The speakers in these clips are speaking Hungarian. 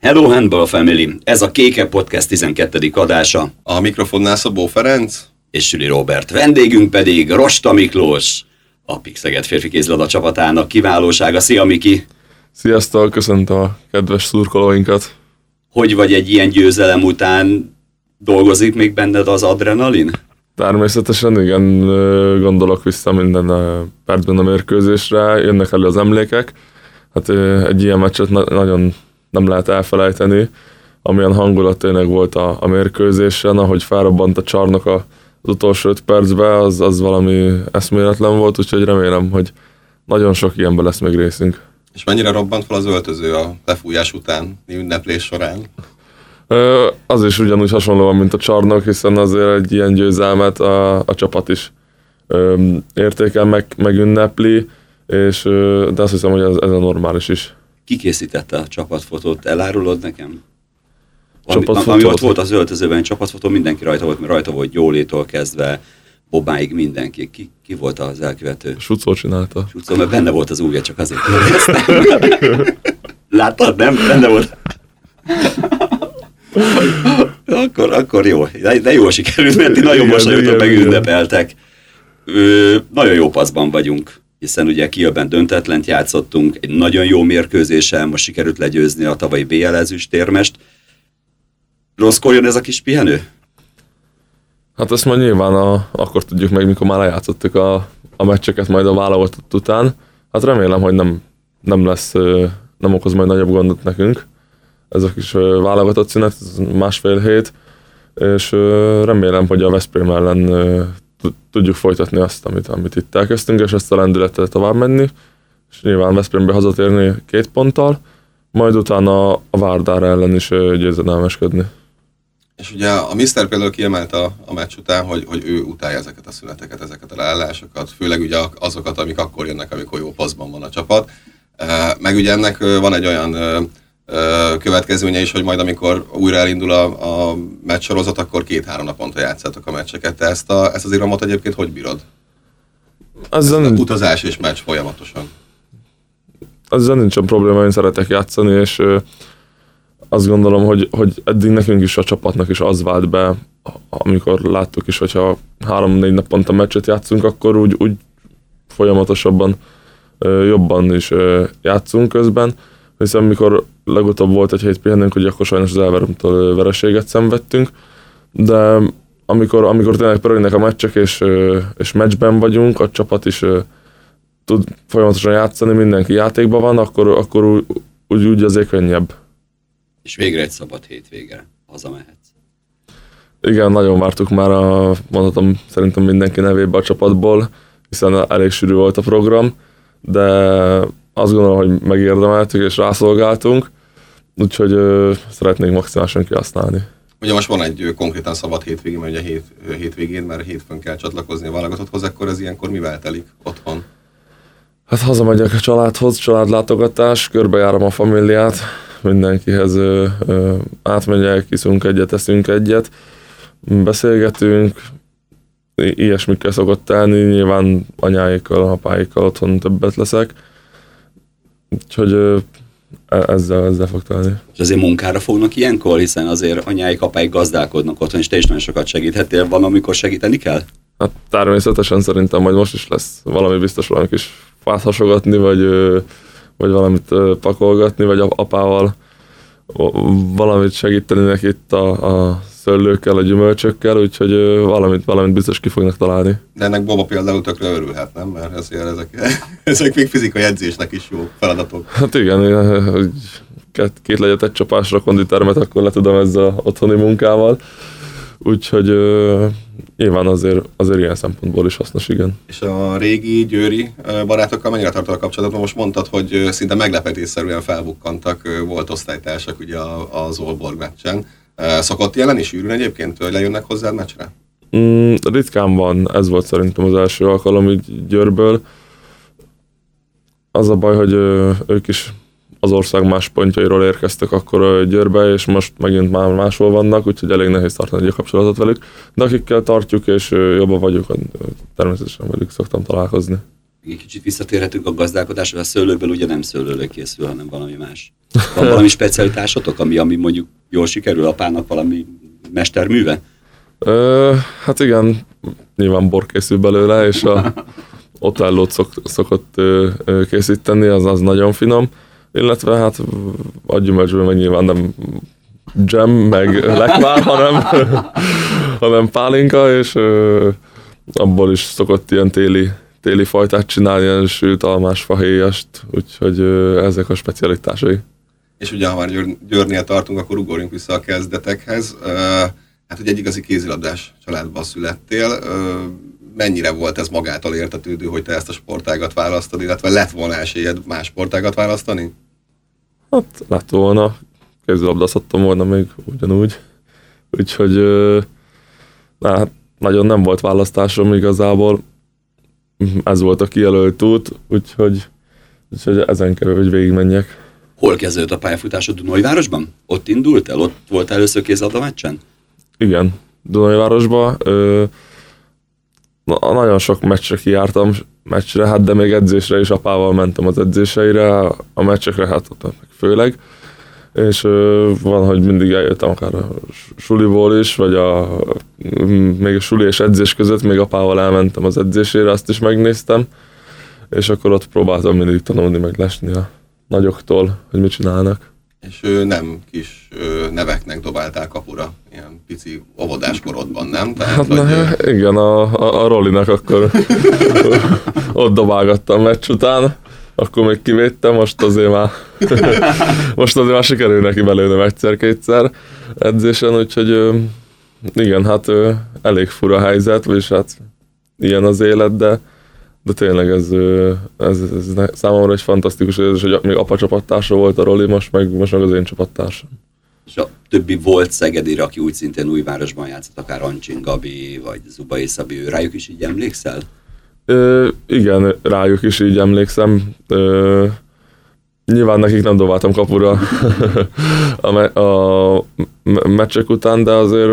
Hello Handball Family! Ez a Kéke Podcast 12. adása. A mikrofonnál Szabó Ferenc. És Süli Robert. Vendégünk pedig Rosta Miklós, a Pixeget férfi kézlada csapatának kiválósága. Szia Miki! Sziasztok, köszöntöm a kedves szurkolóinkat. Hogy vagy egy ilyen győzelem után? Dolgozik még benned az adrenalin? Természetesen igen, gondolok vissza minden percben a mérkőzésre, jönnek elő az emlékek. Hát egy ilyen meccset nagyon nem lehet elfelejteni, amilyen hangulat tényleg volt a, a mérkőzésen, ahogy felrobbant a csarnok a, az utolsó öt percben, az, az valami eszméletlen volt, úgyhogy remélem, hogy nagyon sok ilyenben lesz még részünk. És mennyire robbant fel az öltöző a befújás után, ünneplés során? Az is ugyanúgy hasonlóan, mint a csarnok, hiszen azért egy ilyen győzelmet a, a csapat is értékel, meg, meg ünnepli, és, de azt hiszem, hogy ez, ez a normális is. Ki készítette a csapatfotót? Elárulod nekem? Csapatfotót? Ami ott volt az öltözőben, csapatfotó, mindenki rajta volt, mert rajta volt Jólétól kezdve, Bobáig mindenki. Ki, ki volt az elkövető? Sucó csinálta. Sucó, mert benne volt az újja, csak azért Láttad, nem? Benne volt. akkor, akkor jó. De, de jól sikerült, mert ti nagyon mosolyogtok, meg ünnepeltek. Ö, nagyon jó paszban vagyunk hiszen ugye Kielben döntetlent játszottunk, egy nagyon jó mérkőzésen, most sikerült legyőzni a tavalyi BL ezüstérmest. Rosszkor jön ez a kis pihenő? Hát ezt majd nyilván a, akkor tudjuk meg, mikor már lejátszottuk a, a meccseket majd a válogatott után. Hát remélem, hogy nem, nem lesz, nem okoz majd nagyobb gondot nekünk. Ez a kis válogatott szünet, másfél hét, és remélem, hogy a Veszprém ellen tudjuk folytatni azt, amit, amit itt elkezdtünk, és ezt a lendületet tovább menni, és nyilván Veszprémbe hazatérni két ponttal, majd utána a Várdár ellen is győzedelmeskedni. És ugye a Mister például kiemelt a, a meccs után, hogy, hogy ő utálja ezeket a szüneteket, ezeket a leállásokat, főleg ugye azokat, amik akkor jönnek, amikor jó paszban van a csapat. Meg ugye ennek van egy olyan következménye is, hogy majd amikor újra elindul a, a meccs sorozat, akkor két-három naponta játszatok a meccseket. Te ezt, a, ezt az iramot egyébként hogy bírod? Ezzel nincs... Utazás és meccs folyamatosan. Ezzel nincsen probléma, én szeretek játszani, és azt gondolom, hogy, hogy eddig nekünk is a csapatnak is az vált be, amikor láttuk is, hogyha három-négy naponta meccset játszunk, akkor úgy, úgy folyamatosabban jobban is játszunk közben hiszen mikor legutóbb volt egy hét pihenünk, hogy akkor sajnos az Elverumtól vereséget szenvedtünk, de amikor, amikor tényleg pörögnek a meccsek, és, és meccsben vagyunk, a csapat is tud folyamatosan játszani, mindenki játékban van, akkor, akkor úgy, úgy, úgy azért könnyebb. És végre egy szabad hétvége, hazamehetsz. Igen, nagyon vártuk már a, mondhatom szerintem mindenki nevébe a csapatból, hiszen elég sűrű volt a program, de azt gondolom, hogy megérdemeltük és rászolgáltunk, úgyhogy ö, szeretnénk maximálisan kihasználni. Ugye most van egy konkrétan szabad hétvégén, mert ugye hét, hétvégén, mert hétfőn kell csatlakozni a válogatotthoz, akkor ez ilyenkor mivel telik otthon? Hát hazamegyek a családhoz, családlátogatás, körbejárom a familiát, mindenkihez ö, ö, átmegyek, iszunk egyet, eszünk egyet, beszélgetünk, ilyesmikkel szokott tenni, nyilván anyáikkal, apáikkal otthon többet leszek, Úgyhogy e, ezzel, ezzel fog találni. És azért munkára fognak ilyenkor, hiszen azért anyáik, apáik gazdálkodnak otthon, és te is nagyon sokat segíthettél. Van, amikor segíteni kell? Hát természetesen szerintem majd most is lesz valami biztos valami kis fát hasogatni, vagy, vagy valamit pakolgatni, vagy apával valamit segíteni neki itt a, a szőlőkkel, a gyümölcsökkel, úgyhogy valamit, valamit biztos ki fognak találni. De ennek Boba például tökre örülhet, nem? Mert ezért ezek, ezek még fizikai edzésnek is jó feladatok. Hát igen, hogy két, két legyet egy csapásra konditermet, akkor le tudom ezzel a otthoni munkával. Úgyhogy nyilván azért, azért ilyen szempontból is hasznos, igen. És a régi győri barátokkal mennyire tartod a kapcsolatot? Most mondtad, hogy szinte meglepetésszerűen felbukkantak volt osztálytársak ugye az Olborg meccsen. Szokott jelen is űrűn egyébként, hogy lejönnek hozzád meccsre? Mm, ritkán van, ez volt szerintem az első alkalom így Győrből. Az a baj, hogy ők is az ország más pontjairól érkeztek akkor Győrbe, és most megint már máshol vannak, úgyhogy elég nehéz tartani egy kapcsolatot velük. De akikkel tartjuk, és jobban vagyok, természetesen velük szoktam találkozni. Egy kicsit visszatérhetünk a gazdálkodásra, a szőlőből ugye nem szőlőlő készül, hanem valami más. Van valami specialitásotok, ami, ami mondjuk jól sikerül apának valami mesterműve? Ö, hát igen, nyilván bor készül belőle, és a otellót szok, szokott ö, ö, készíteni, az, az nagyon finom. Illetve hát a gyümölcsből meg nyilván nem jam, meg lekvár, hanem, hanem pálinka, és abból is szokott ilyen téli, téli fajtát csinálni, ilyen sült almás fahéjast, úgyhogy ezek a specialitásai. És ugye, ha már Győr, Győrnél tartunk, akkor ugorjunk vissza a kezdetekhez. Hát ugye egy igazi kézilabdás családban születtél. Mennyire volt ez magától értetődő, hogy te ezt a sportágat választod, illetve lett volna esélyed más sportágat választani? Hát lett volna, kézilabdázhattam volna még ugyanúgy. Úgyhogy na, hát nagyon nem volt választásom igazából. Ez volt a kijelölt út, úgyhogy, úgyhogy ezen kell, hogy végigmenjek. Hol kezdődött a pályafutásod Dunajvárosban? Ott indult el? Ott volt először kézilabda meccsen? Igen, Dunajvárosban. Ö, na, nagyon sok meccsre kijártam, meccsre, hát de még edzésre is apával mentem az edzéseire, a meccsekre hát ott főleg. És van, hogy mindig eljöttem akár a suliból is, vagy a, még a suli és edzés között még apával elmentem az edzésére, azt is megnéztem, és akkor ott próbáltam mindig tanulni, meg lesni a nagyoktól, hogy mit csinálnak. És ő nem kis neveknek dobáltál kapura, ilyen pici óvodás korodban, nem? Tehát, hát hogy, na, igen, a, a, a Rolinak akkor ott dobálgattam meccs után, akkor még kivédtem, most azért már most azért már sikerül neki belőlem egyszer-kétszer edzésen, úgyhogy igen, hát elég fura helyzet, vagyis hát ilyen az élet, de de tényleg ez, ez, ez, ez számomra egy fantasztikus érzés, hogy még apa csapattársa volt a Roli, most meg, most meg az én csapattársam. És a többi volt Szegedire, aki úgy szintén Újvárosban játszott, akár Ancsin Gabi, vagy Zubai Szabi, ő rájuk is így emlékszel? Ö, igen, rájuk is így emlékszem. Ö, nyilván nekik nem dobáltam kapura a, me- a meccsek után, de azért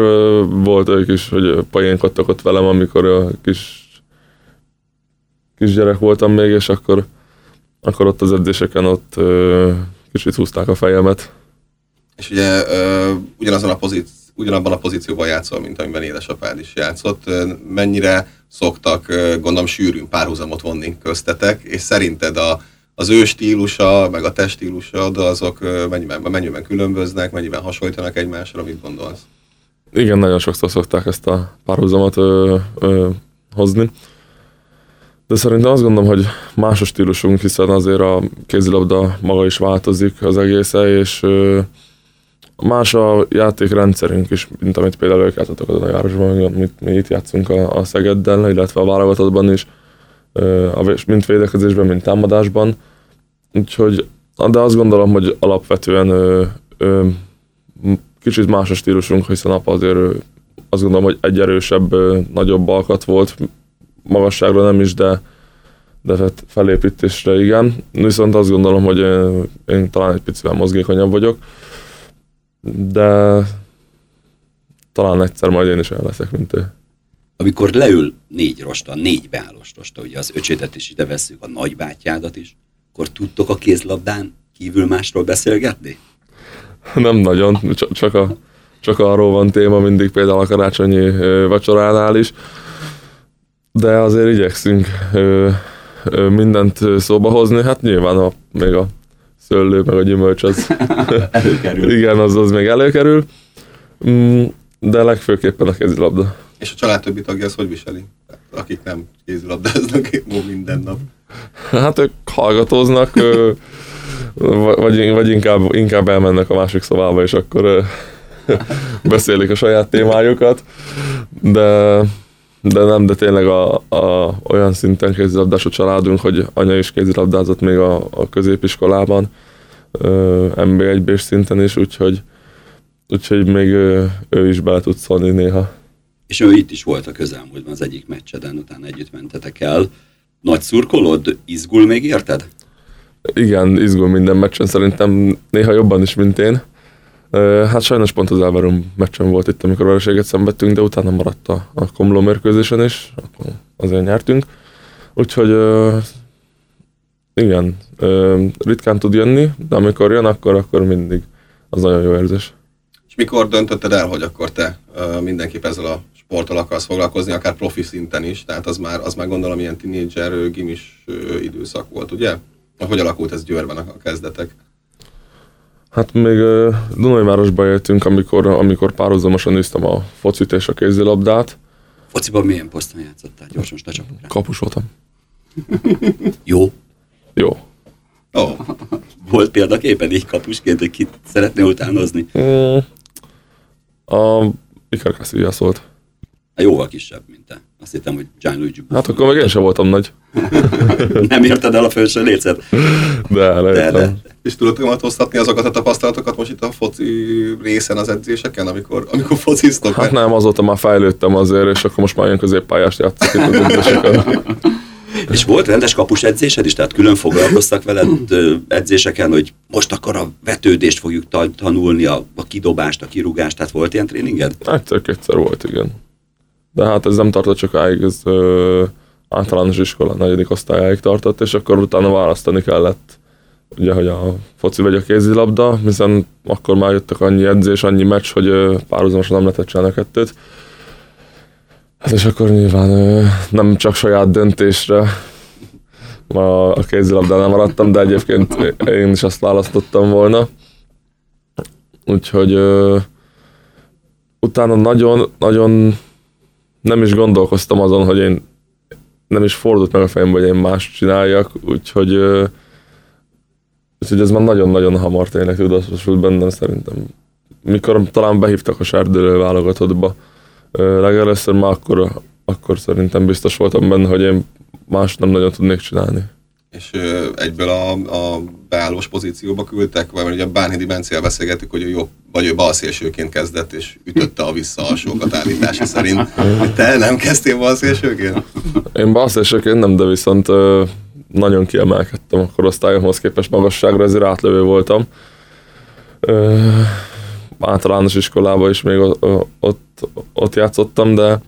volt ők is, hogy poénkodtak ott velem, amikor a kis kisgyerek voltam még, és akkor, akkor ott az edzéseken ott kicsit húzták a fejemet. És ugye ugyanazon a pozíció, ugyanabban a pozícióban játszol, mint amiben édesapád is játszott. Mennyire szoktak, gondolom, sűrűn párhuzamot vonni köztetek, és szerinted a, az ő stílusa, meg a te stílusod, azok mennyiben, mennyiben különböznek, mennyiben hasonlítanak egymásra, mit gondolsz? Igen, nagyon sokszor szokták ezt a párhuzamot ö, ö, hozni. De szerintem azt gondolom, hogy más a stílusunk, hiszen azért a kézilabda maga is változik az egészen, és ö, más a játékrendszerünk is, mint amit például ők játszatok a városban, amit mi itt játszunk a, a Szegeddel, illetve a válogatottban is, mint védekezésben, mint támadásban. Úgyhogy, de azt gondolom, hogy alapvetően ö, ö, kicsit más a stílusunk, hiszen apa azért azt gondolom, hogy egy erősebb, nagyobb alkat volt, magasságra nem is, de, de hát felépítésre igen. Viszont azt gondolom, hogy én talán egy picivel mozgékonyabb vagyok, de talán egyszer majd én is olyan leszek, mint ő. Amikor leül négy rosta, négy beállós rosta, ugye az öcsétet is ide veszük, a nagybátyádat is, akkor tudtok a kézlabdán kívül másról beszélgetni? Nem nagyon, csak, a, csak arról van téma mindig például a karácsonyi vacsoránál is, de azért igyekszünk mindent szóba hozni, hát nyilván a, még a szőlő, meg a gyümölcs az előkerül. igen, az, az még előkerül, mm, de legfőképpen a kézilabda. És a család többi tagja az hogy viseli? Akik nem kézilabdáznak minden nap. Hát ők hallgatóznak, vagy, vagy inkább, inkább elmennek a másik szobába, és akkor beszélik a saját témájukat, de de nem, de tényleg a, a, olyan szinten kézilabdás a családunk, hogy anya is kézilabdázott még a, a középiskolában, MB1-b szinten is, úgyhogy, úgyhogy még ő, ő is bele tud szólni néha. És ő itt is volt a közelmúltban az egyik meccseden, utána együtt mentetek el. Nagy szurkolód, izgul még érted? Igen, izgul minden meccsen, szerintem néha jobban is, mint én. Hát sajnos pont az Elverum meccsen volt itt, amikor vereséget szenvedtünk, de utána maradt a, a Komló mérkőzésen is, akkor azért nyertünk. Úgyhogy igen, ritkán tud jönni, de amikor jön, akkor, akkor mindig az nagyon jó érzés. És mikor döntötted el, hogy akkor te mindenképp ezzel a sporttal akarsz foglalkozni, akár profi szinten is, tehát az már, az már gondolom ilyen tínédzser, gimis időszak volt, ugye? Hogy alakult ez Győrben a kezdetek? Hát még Dunajvárosba éltünk, amikor, amikor párhuzamosan néztem a focit és a kézilabdát. Fociban milyen poszton játszottál? Gyorsan most lecsapok rá. Kapus voltam. Jó. Jó. Ó, oh, Volt példaképpen így kapusként, hogy kit szeretné utánozni? Mm, a Iker Casillas volt. Jóval kisebb, mint te. Azt hittem, hogy Gianluigi Buffon. Hát akkor meg én sem voltam nagy. Nem érted el a felső lécet? De, De, lejöttem. de. és tudod kamatoztatni azokat a tapasztalatokat most itt a foci részen az edzéseken, amikor, amikor fociztok? Hát nem, azóta már fejlődtem azért, és akkor most már ilyen középpályást játszok itt az edzéseken. És volt rendes kapus edzésed is? Tehát külön foglalkoztak veled edzéseken, hogy most akkor a vetődést fogjuk ta- tanulni, a, a kidobást, a kirúgást, tehát volt ilyen tréninged? Egyszer-kétszer volt, igen. De hát ez nem tartott sokáig, ez ö, általános iskola negyedik osztályáig tartott, és akkor utána választani kellett, ugye, hogy a foci vagy a kézilabda, hiszen akkor már jöttek annyi edzés, annyi meccs, hogy ö, párhuzamosan nem lehetett csinálni a kettőt. Hát és akkor nyilván ö, nem csak saját döntésre ma a kézilabdánál maradtam, de egyébként én is azt választottam volna. Úgyhogy ö, utána nagyon, nagyon nem is gondolkoztam azon, hogy én nem is fordult meg a fejembe, hogy én más csináljak, úgyhogy, úgyhogy ez már nagyon-nagyon hamar tényleg tudatosult bennem szerintem. Mikor talán behívtak a sárdőlő válogatottba, legelőször már akkor, akkor szerintem biztos voltam benne, hogy én más nem nagyon tudnék csinálni. És egyből a, a beállós pozícióba küldtek, vagy ugye Bánhidi Bencél beszélgettük, hogy ő jobb, vagy ő balszélsőként kezdett, és ütötte a visszaalsókat állítása szerint. Te nem kezdtél balszélsőként? Én balszélsőként nem, de viszont nagyon kiemelkedtem a korosztályomhoz képest magasságra, ezért átlövő voltam. Általános iskolában is még ott, ott játszottam, de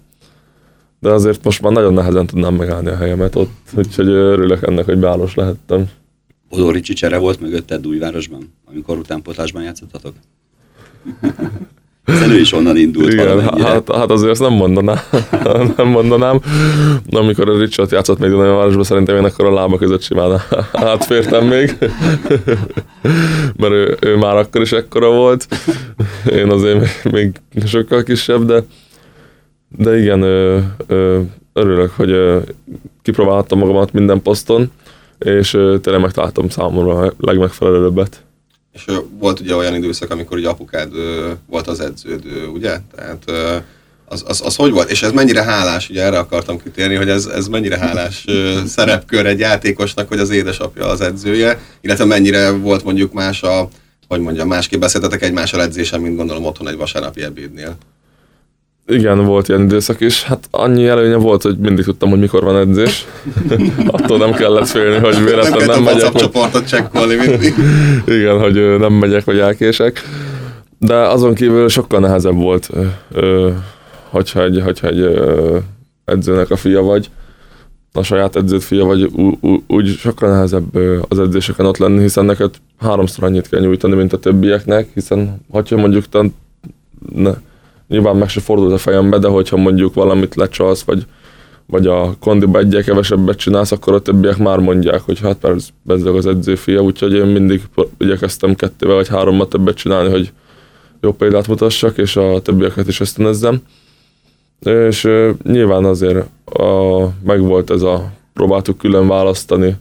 de azért most már nagyon nehezen tudnám megállni a helyemet ott, úgyhogy örülök ennek, hogy beállós lehettem. Bodor Ricsi csere volt mögötted Újvárosban, amikor utánpótlásban játszottatok? Hiszen ő is onnan indult Igen, hát, hát azért ezt nem mondanám, nem mondanám. Amikor a Richard játszott még Dunajvárosban, szerintem én akkor a lába között simán átfértem még. Mert ő, ő, már akkor is ekkora volt. Én azért még, még sokkal kisebb, de, de igen, ö, ö, örülök, hogy ö, kipróbálhattam magamat minden poszton, és ö, tényleg megtaláltam számomra a legmegfelelőbbet. És ö, volt ugye olyan időszak, amikor ugye apukád ö, volt az edződ, ugye? Tehát ö, az, az, az hogy volt? És ez mennyire hálás, ugye erre akartam kitérni, hogy ez, ez mennyire hálás ö, szerepkör egy játékosnak, hogy az édesapja az edzője, illetve mennyire volt mondjuk más a, hogy mondjam, másképp beszéltetek egymással edzésen, mint gondolom otthon egy vasárnapi ebédnél. Igen, volt ilyen időszak is. Hát annyi előnye volt, hogy mindig tudtam, hogy mikor van edzés. Attól nem kellett félni, hogy Nem véletlenül nem a megyek. Hogy, csoportot csekkolni mindig. igen, hogy nem megyek, vagy elkések. De azon kívül sokkal nehezebb volt, hogyha egy, hogyha egy edzőnek a fia vagy, a saját edződ fia vagy, ú, ú, úgy sokkal nehezebb az edzéseken ott lenni, hiszen neked háromszor annyit kell nyújtani, mint a többieknek, hiszen ha mondjuk te, ne, nyilván meg se fordult a fejembe, de hogyha mondjuk valamit lecsalsz, vagy, vagy a kondiba egyel kevesebbet csinálsz, akkor a többiek már mondják, hogy hát persze bezzeg az edző fia, úgyhogy én mindig igyekeztem kettővel vagy hárommal többet csinálni, hogy jó példát mutassak, és a többieket is ösztönözzem. És ö, nyilván azért a, megvolt ez a, próbáltuk külön választani,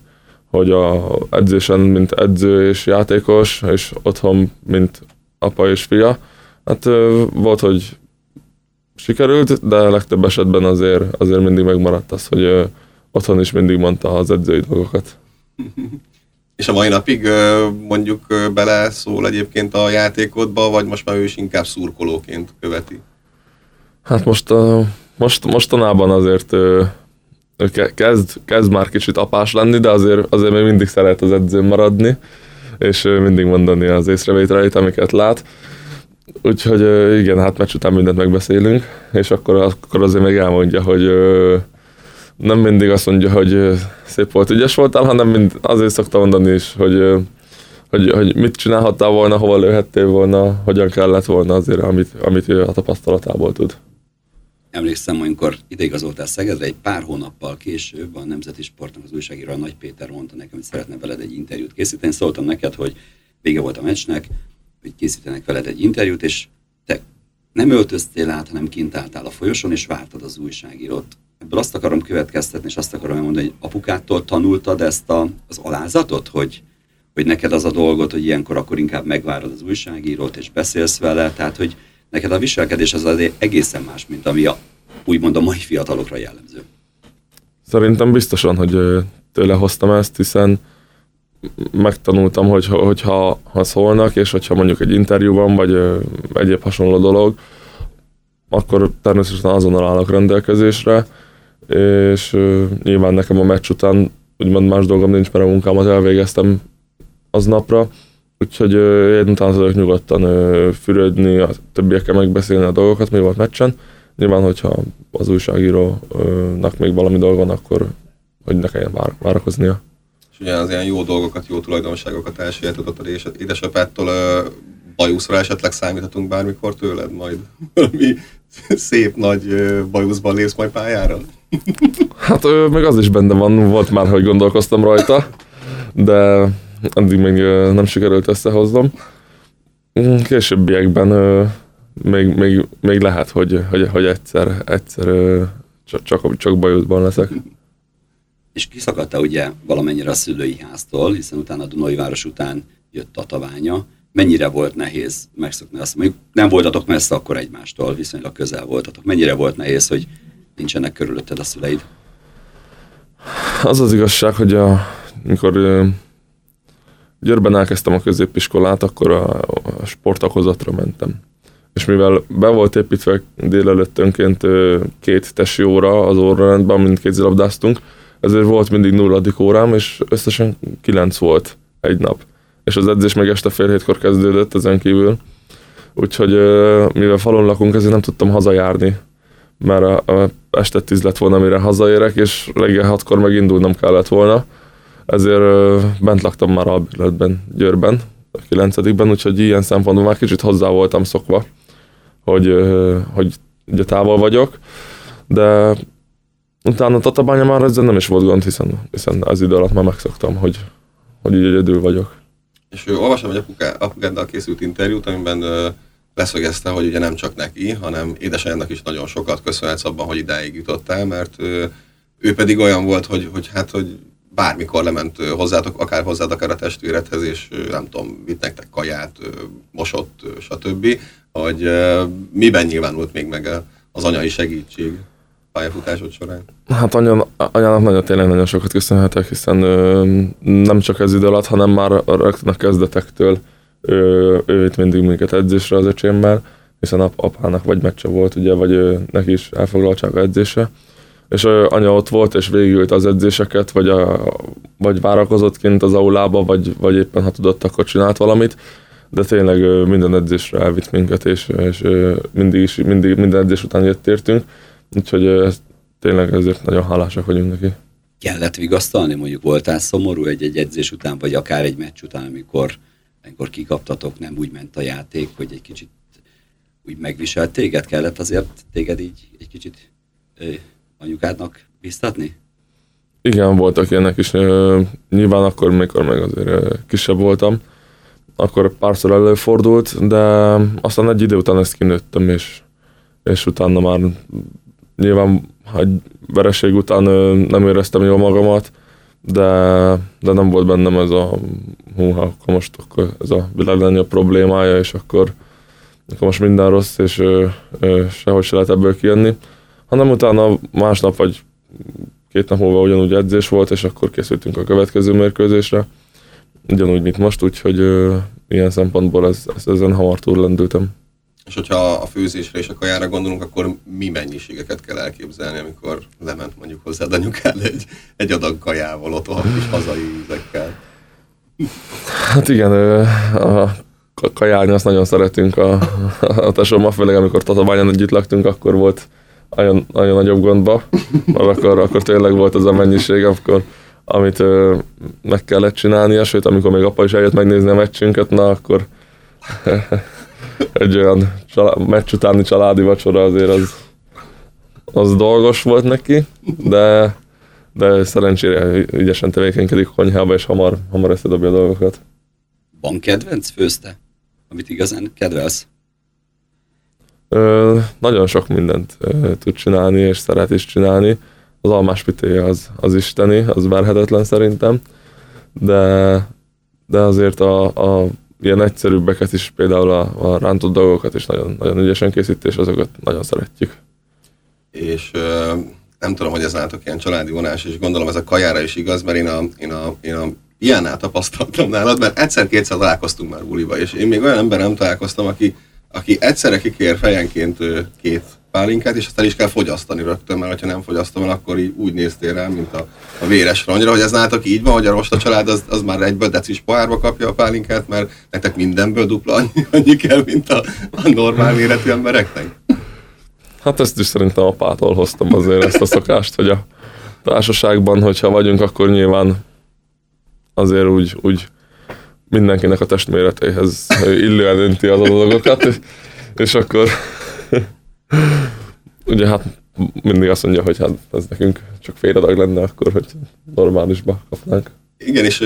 hogy a edzésen, mint edző és játékos, és otthon, mint apa és fia. Hát volt, hogy sikerült, de legtöbb esetben azért, azért mindig megmaradt az, hogy otthon is mindig mondta az edzői dolgokat. És a mai napig mondjuk bele szól egyébként a játékodba, vagy most már ő is inkább szurkolóként követi? Hát most, most mostanában azért kezd, kezd már kicsit apás lenni, de azért, azért még mindig szeret az edzőn maradni, és mindig mondani az észrevételeit, amiket lát. Úgyhogy igen, hát meccs után mindent megbeszélünk, és akkor, akkor azért még elmondja, hogy, nem mindig azt mondja, hogy szép volt, ügyes voltál, hanem mind azért szoktam mondani is, hogy, hogy, hogy mit csinálhattál volna, hova lőhettél volna, hogyan kellett volna azért, amit, amit a tapasztalatából tud. Emlékszem, amikor ideigazoltál Szegedre, egy pár hónappal később a Nemzeti Sportnak az újságíró, Nagy Péter mondta nekem, hogy szeretne veled egy interjút készíteni. Szóltam neked, hogy vége volt a meccsnek, készítenek veled egy interjút, és te nem öltöztél át, hanem kint álltál a folyosón, és vártad az újságírót. Ebből azt akarom következtetni, és azt akarom mondani, hogy apukától tanultad ezt a, az alázatot, hogy, hogy neked az a dolgot, hogy ilyenkor akkor inkább megvárod az újságírót, és beszélsz vele, tehát hogy neked a viselkedés az azért egészen más, mint ami a, úgymond a mai fiatalokra jellemző. Szerintem biztosan, hogy tőle hoztam ezt, hiszen megtanultam, hogy, hogyha ha szólnak, és hogyha mondjuk egy interjú van, vagy egyéb hasonló dolog, akkor természetesen azonnal állok rendelkezésre, és nyilván nekem a meccs után úgymond más dolgom nincs, mert a munkámat elvégeztem aznapra, úgyhogy én utána tudok nyugodtan fürödni, a többiekkel megbeszélni a dolgokat, mi volt meccsen. Nyilván, hogyha az újságírónak még valami dolga van, akkor hogy ne kelljen vár, várakoznia. És ugye az ilyen jó dolgokat, jó tulajdonságokat elsajátodott a édesapától, bajuszra esetleg számíthatunk bármikor tőled majd? Valami szép nagy bajuszban lépsz majd pályára? Hát még az is benne van, volt már, hogy gondolkoztam rajta, de addig még nem sikerült összehoznom. Későbbiekben még, még, még lehet, hogy, hogy, hogy egyszer, egyszer csak, csak, csak bajuszban leszek. És kiszakadta ugye valamennyire a szülői háztól, hiszen utána a Dunai város után jött a taványa. Mennyire volt nehéz megszokni azt, mondjuk nem voltatok messze akkor egymástól, viszonylag közel voltatok. Mennyire volt nehéz, hogy nincsenek körülötted a szüleid? Az az igazság, hogy a, amikor Győrben elkezdtem a középiskolát, akkor a, a sportakozatra mentem. És mivel be volt építve délelőttönként két tesi óra az órarendben, amint kézilabdáztunk, ezért volt mindig nulladik órám, és összesen kilenc volt egy nap. És az edzés meg este fél hétkor kezdődött ezen kívül. Úgyhogy mivel falon lakunk, ezért nem tudtam hazajárni, mert a, a este tíz lett volna, mire hazaérek, és reggel hatkor megindulnom kellett volna ezért bent laktam már albérletben, Győrben, a 9 úgyhogy ilyen szempontból már kicsit hozzá voltam szokva, hogy, hogy ugye távol vagyok, de utána Tatabánya már ezzel nem is volt gond, hiszen, hiszen az idő alatt már megszoktam, hogy, hogy így egyedül vagyok. És ő, olvasom egy apuká, apukáddal készült interjút, amiben ö, leszögezte, hogy ugye nem csak neki, hanem édesanyjának is nagyon sokat köszönhetsz abban, hogy idáig jutottál, mert ö, ő pedig olyan volt, hogy, hogy hát, hogy bármikor lement hozzátok, akár hozzád, akár a testvéredhez, és nem tudom, vitt nektek kaját, mosott, stb. Hogy miben nyilvánult még meg az anyai segítség pályafutásod során? Hát anya, anyának nagyon tényleg nagyon sokat köszönhetek, hiszen ö, nem csak ez idő alatt, hanem már rögtön a kezdetektől ő, ő itt mindig minket edzésre az öcsémmel, hiszen ap, apának vagy meccse volt, ugye, vagy ő, neki is elfoglaltság a edzése. És anya ott volt, és végigült az edzéseket, vagy, a, vagy várakozott kint az aulába, vagy, vagy éppen ha tudott, akkor csinált valamit, de tényleg minden edzésre elvitt minket, és, és mindig, is, mindig minden edzés után jött értünk, úgyhogy ez, tényleg ezért nagyon hálásak vagyunk neki. Kellett vigasztalni? Mondjuk voltál szomorú egy-egy edzés után, vagy akár egy meccs után, amikor, amikor kikaptatok, nem úgy ment a játék, hogy egy kicsit úgy megviselt téged? Kellett azért téged így egy kicsit anyukádnak biztatni? Igen, voltak ilyenek is. Nyilván akkor, mikor meg azért kisebb voltam, akkor párszor előfordult, de aztán egy idő után ezt kinőttem, és, és utána már nyilván egy vereség után nem éreztem jól magamat, de, de nem volt bennem ez a húha, akkor most akkor ez a világ a problémája, és akkor, akkor most minden rossz, és ö, sehogy se lehet ebből kijönni hanem utána másnap vagy két nap múlva ugyanúgy edzés volt, és akkor készültünk a következő mérkőzésre, ugyanúgy, mint most, úgyhogy ö, ilyen szempontból ez, ez, ezen hamar túl lendültem. És hogyha a főzésre és a kajára gondolunk, akkor mi mennyiségeket kell elképzelni, amikor lement mondjuk hozzád anyukád egy, egy adag kajával, ott a kis hazai ízekkel? Hát igen, a kajálni azt nagyon szeretünk a, a tesómmal, főleg amikor Tatabányán együtt laktunk, akkor volt nagyon, nagyon nagyobb gondba, mert akkor, akkor tényleg volt az a mennyiség, akkor amit ö, meg kellett csinálnia, sőt, amikor még apa is eljött megnézni a meccsünket, na akkor egy olyan család, meccs utáni családi vacsora azért az, az dolgos volt neki, de, de szerencsére ügyesen tevékenykedik konyhába, és hamar, hamar összedobja a dolgokat. Van kedvenc főzte, amit igazán kedvelsz? Ö, nagyon sok mindent ö, tud csinálni, és szeret is csinálni. Az almás pitéje az, az isteni, az verhetetlen szerintem, de, de azért a, a ilyen egyszerűbbeket is, például a, a rántott dolgokat is nagyon, nagyon ügyesen készít, és azokat nagyon szeretjük. És ö, nem tudom, hogy ez nálatok ilyen családi vonás, és gondolom ez a kajára is igaz, mert én a, én a, én a ilyennel tapasztaltam nálad, mert egyszer-kétszer találkoztunk már buliba, és én még olyan ember nem találkoztam, aki, aki egyszerre kikér fejenként két pálinkát, és azt el is kell fogyasztani rögtön, mert ha nem fogyasztom akkor így úgy néztél rám, mint a, a véres rongyra, hogy ez nálatok így van, hogy a rosta család az, az már egyből decis pohárba kapja a pálinkát, mert nektek mindenből dupla annyi, annyi kell, mint a, a normál méretű embereknek. Hát ezt is szerintem apától hoztam azért ezt a szokást, hogy a társaságban, hogyha vagyunk, akkor nyilván azért úgy, úgy mindenkinek a testméretéhez illően önti az dolgokat, és akkor ugye hát mindig azt mondja, hogy hát ez nekünk csak fél adag lenne akkor, hogy normálisba kapnánk. Igen, és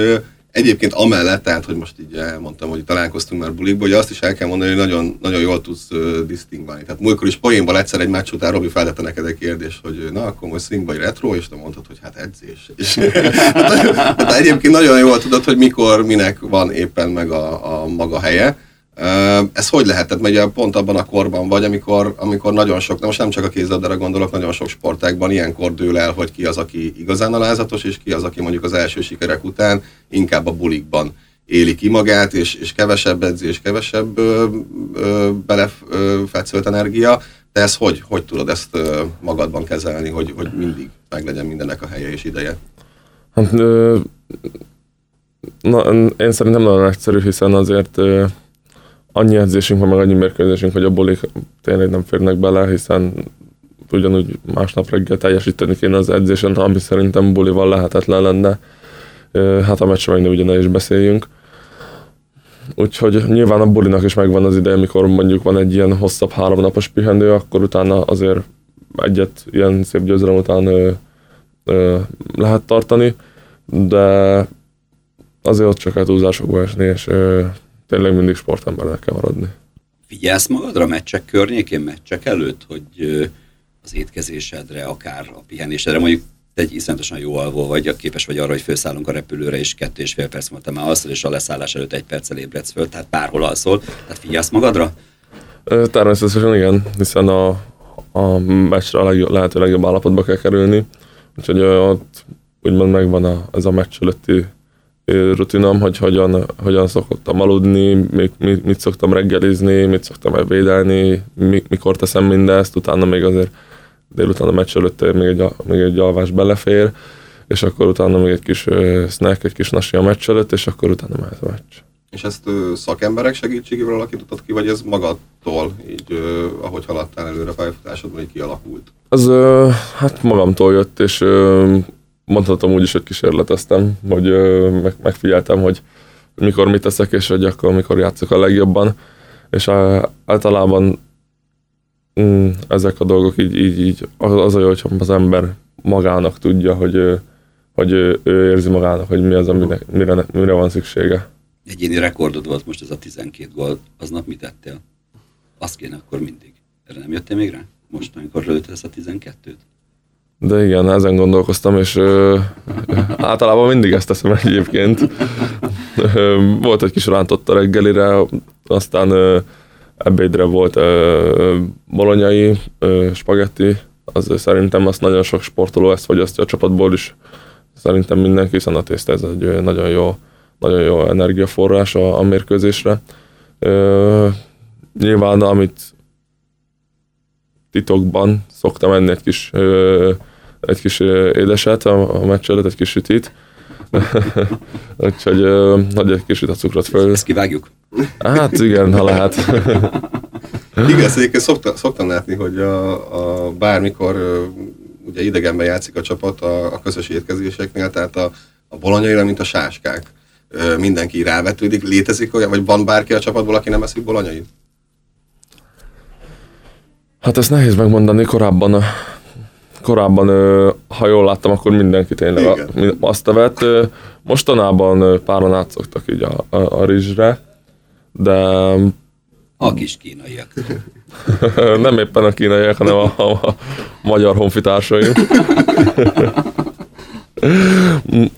egyébként amellett, tehát, hogy most így elmondtam, hogy találkoztunk már bulikba, hogy azt is el kell mondani, hogy nagyon, nagyon jól tudsz uh, disztingválni. Tehát múltkor is poénban egyszer egy meccs után Robi feltette neked egy kérdés, hogy na, akkor most swing vagy retro, és te mondtad, hogy hát edzés. És, hát, hát, egyébként nagyon jól tudod, hogy mikor, minek van éppen meg a, a maga helye ez hogy lehetett? Mert ugye pont abban a korban vagy, amikor, amikor nagyon sok, de most nem csak a kézlabdára gondolok, nagyon sok sportákban ilyenkor dől el, hogy ki az, aki igazán alázatos, és ki az, aki mondjuk az első sikerek után inkább a bulikban éli ki magát, és, és kevesebb edzés, kevesebb ö, belefetszölt energia. De ez hogy, hogy tudod ezt magadban kezelni, hogy, hogy mindig meglegyen mindennek a helye és ideje? Hát, ö, na, én szerintem nagyon egyszerű, hiszen azért ö, annyi edzésünk van, meg annyi mérkőzésünk, hogy a bulik tényleg nem férnek bele, hiszen ugyanúgy másnap reggel teljesíteni kéne az edzésen, ami szerintem bulival lehetetlen lenne. Hát a meccsre meg ne is beszéljünk. Úgyhogy nyilván a bulinak is megvan az ideje, amikor mondjuk van egy ilyen hosszabb háromnapos pihenő, akkor utána azért egyet ilyen szép győzelem után ö, ö, lehet tartani, de azért ott csak túlzásokba esni, és ö, tényleg mindig sportembernek kell maradni. Figyelsz magadra meccsek környékén, meccsek előtt, hogy az étkezésedre, akár a pihenésedre, mondjuk te egy iszonyatosan jó alvó vagy, képes vagy arra, hogy felszállunk a repülőre, és kettő és fél perc múlva te már alszol, és a leszállás előtt egy perccel ébredsz föl, tehát bárhol alszol. Tehát figyelsz magadra? Természetesen igen, hiszen a, a meccsre a legjobb, lehető legjobb állapotba kell kerülni, úgyhogy ott úgymond megvan a, ez a meccs előtti rutinom, hogy hogyan, hogyan szoktam aludni, mit, mit, mit szoktam reggelizni, mit szoktam elvédelni, mi, mikor teszem mindezt, utána még azért délután a meccs előtt még egy, még egy alvás belefér, és akkor utána még egy kis snack, egy kis nasi a meccs előtt, és akkor utána mehet a meccs. És ezt szakemberek segítségével alakítottad ki, vagy ez magadtól, így ahogy haladtál előre pályafutásodban, így kialakult? Az hát magamtól jött, és mondhatom úgy is, hogy kísérleteztem, hogy meg, megfigyeltem, hogy mikor mit teszek, és hogy akkor mikor játszok a legjobban, és általában mm, ezek a dolgok így, így, így az, a jó, hogy az ember magának tudja, hogy, hogy ő, ő érzi magának, hogy mi az, amire, mire, mire van szüksége. Egyéni rekordod volt most ez a 12 gól, aznap mit tettél? Azt kéne akkor mindig. Erre nem jöttél még rá? Most, amikor lőtted ezt a 12-t? De igen, ezen gondolkoztam, és ö, általában mindig ezt teszem egyébként. Ö, volt egy kis rántott a reggelire, aztán ö, ebédre volt ö, bolonyai, ö, spagetti, az szerintem azt nagyon sok sportoló ezt fogyasztja a csapatból is. Szerintem mindenki, hiszen a tészta ez egy nagyon jó, nagyon jó energiaforrás a, a mérkőzésre. Ö, nyilván, amit titokban szoktam enni egy kis ö, egy kis édeset a, a meccs előtt, egy kis sütit. Úgyhogy hagyj egy kicsit a cukrot föl. Ezt kivágjuk? Hát igen, ha lehet. Ezt egyébként szokta, szoktam látni, hogy a, a bármikor ugye idegenben játszik a csapat a, a közös étkezéseknél, tehát a, a bolonyaira, mint a sáskák. Mindenki rávetődik, létezik olyan, vagy van bárki a csapatból, aki nem eszik bolonyait? Hát ezt nehéz megmondani, korábban, korábban ha jól láttam, akkor mindenki tényleg a, azt evett. Mostanában páran átszoktak így a, a, a rizsre, de... A kis kínaiak. nem éppen a kínaiak, hanem a, a, a magyar honfitársaim.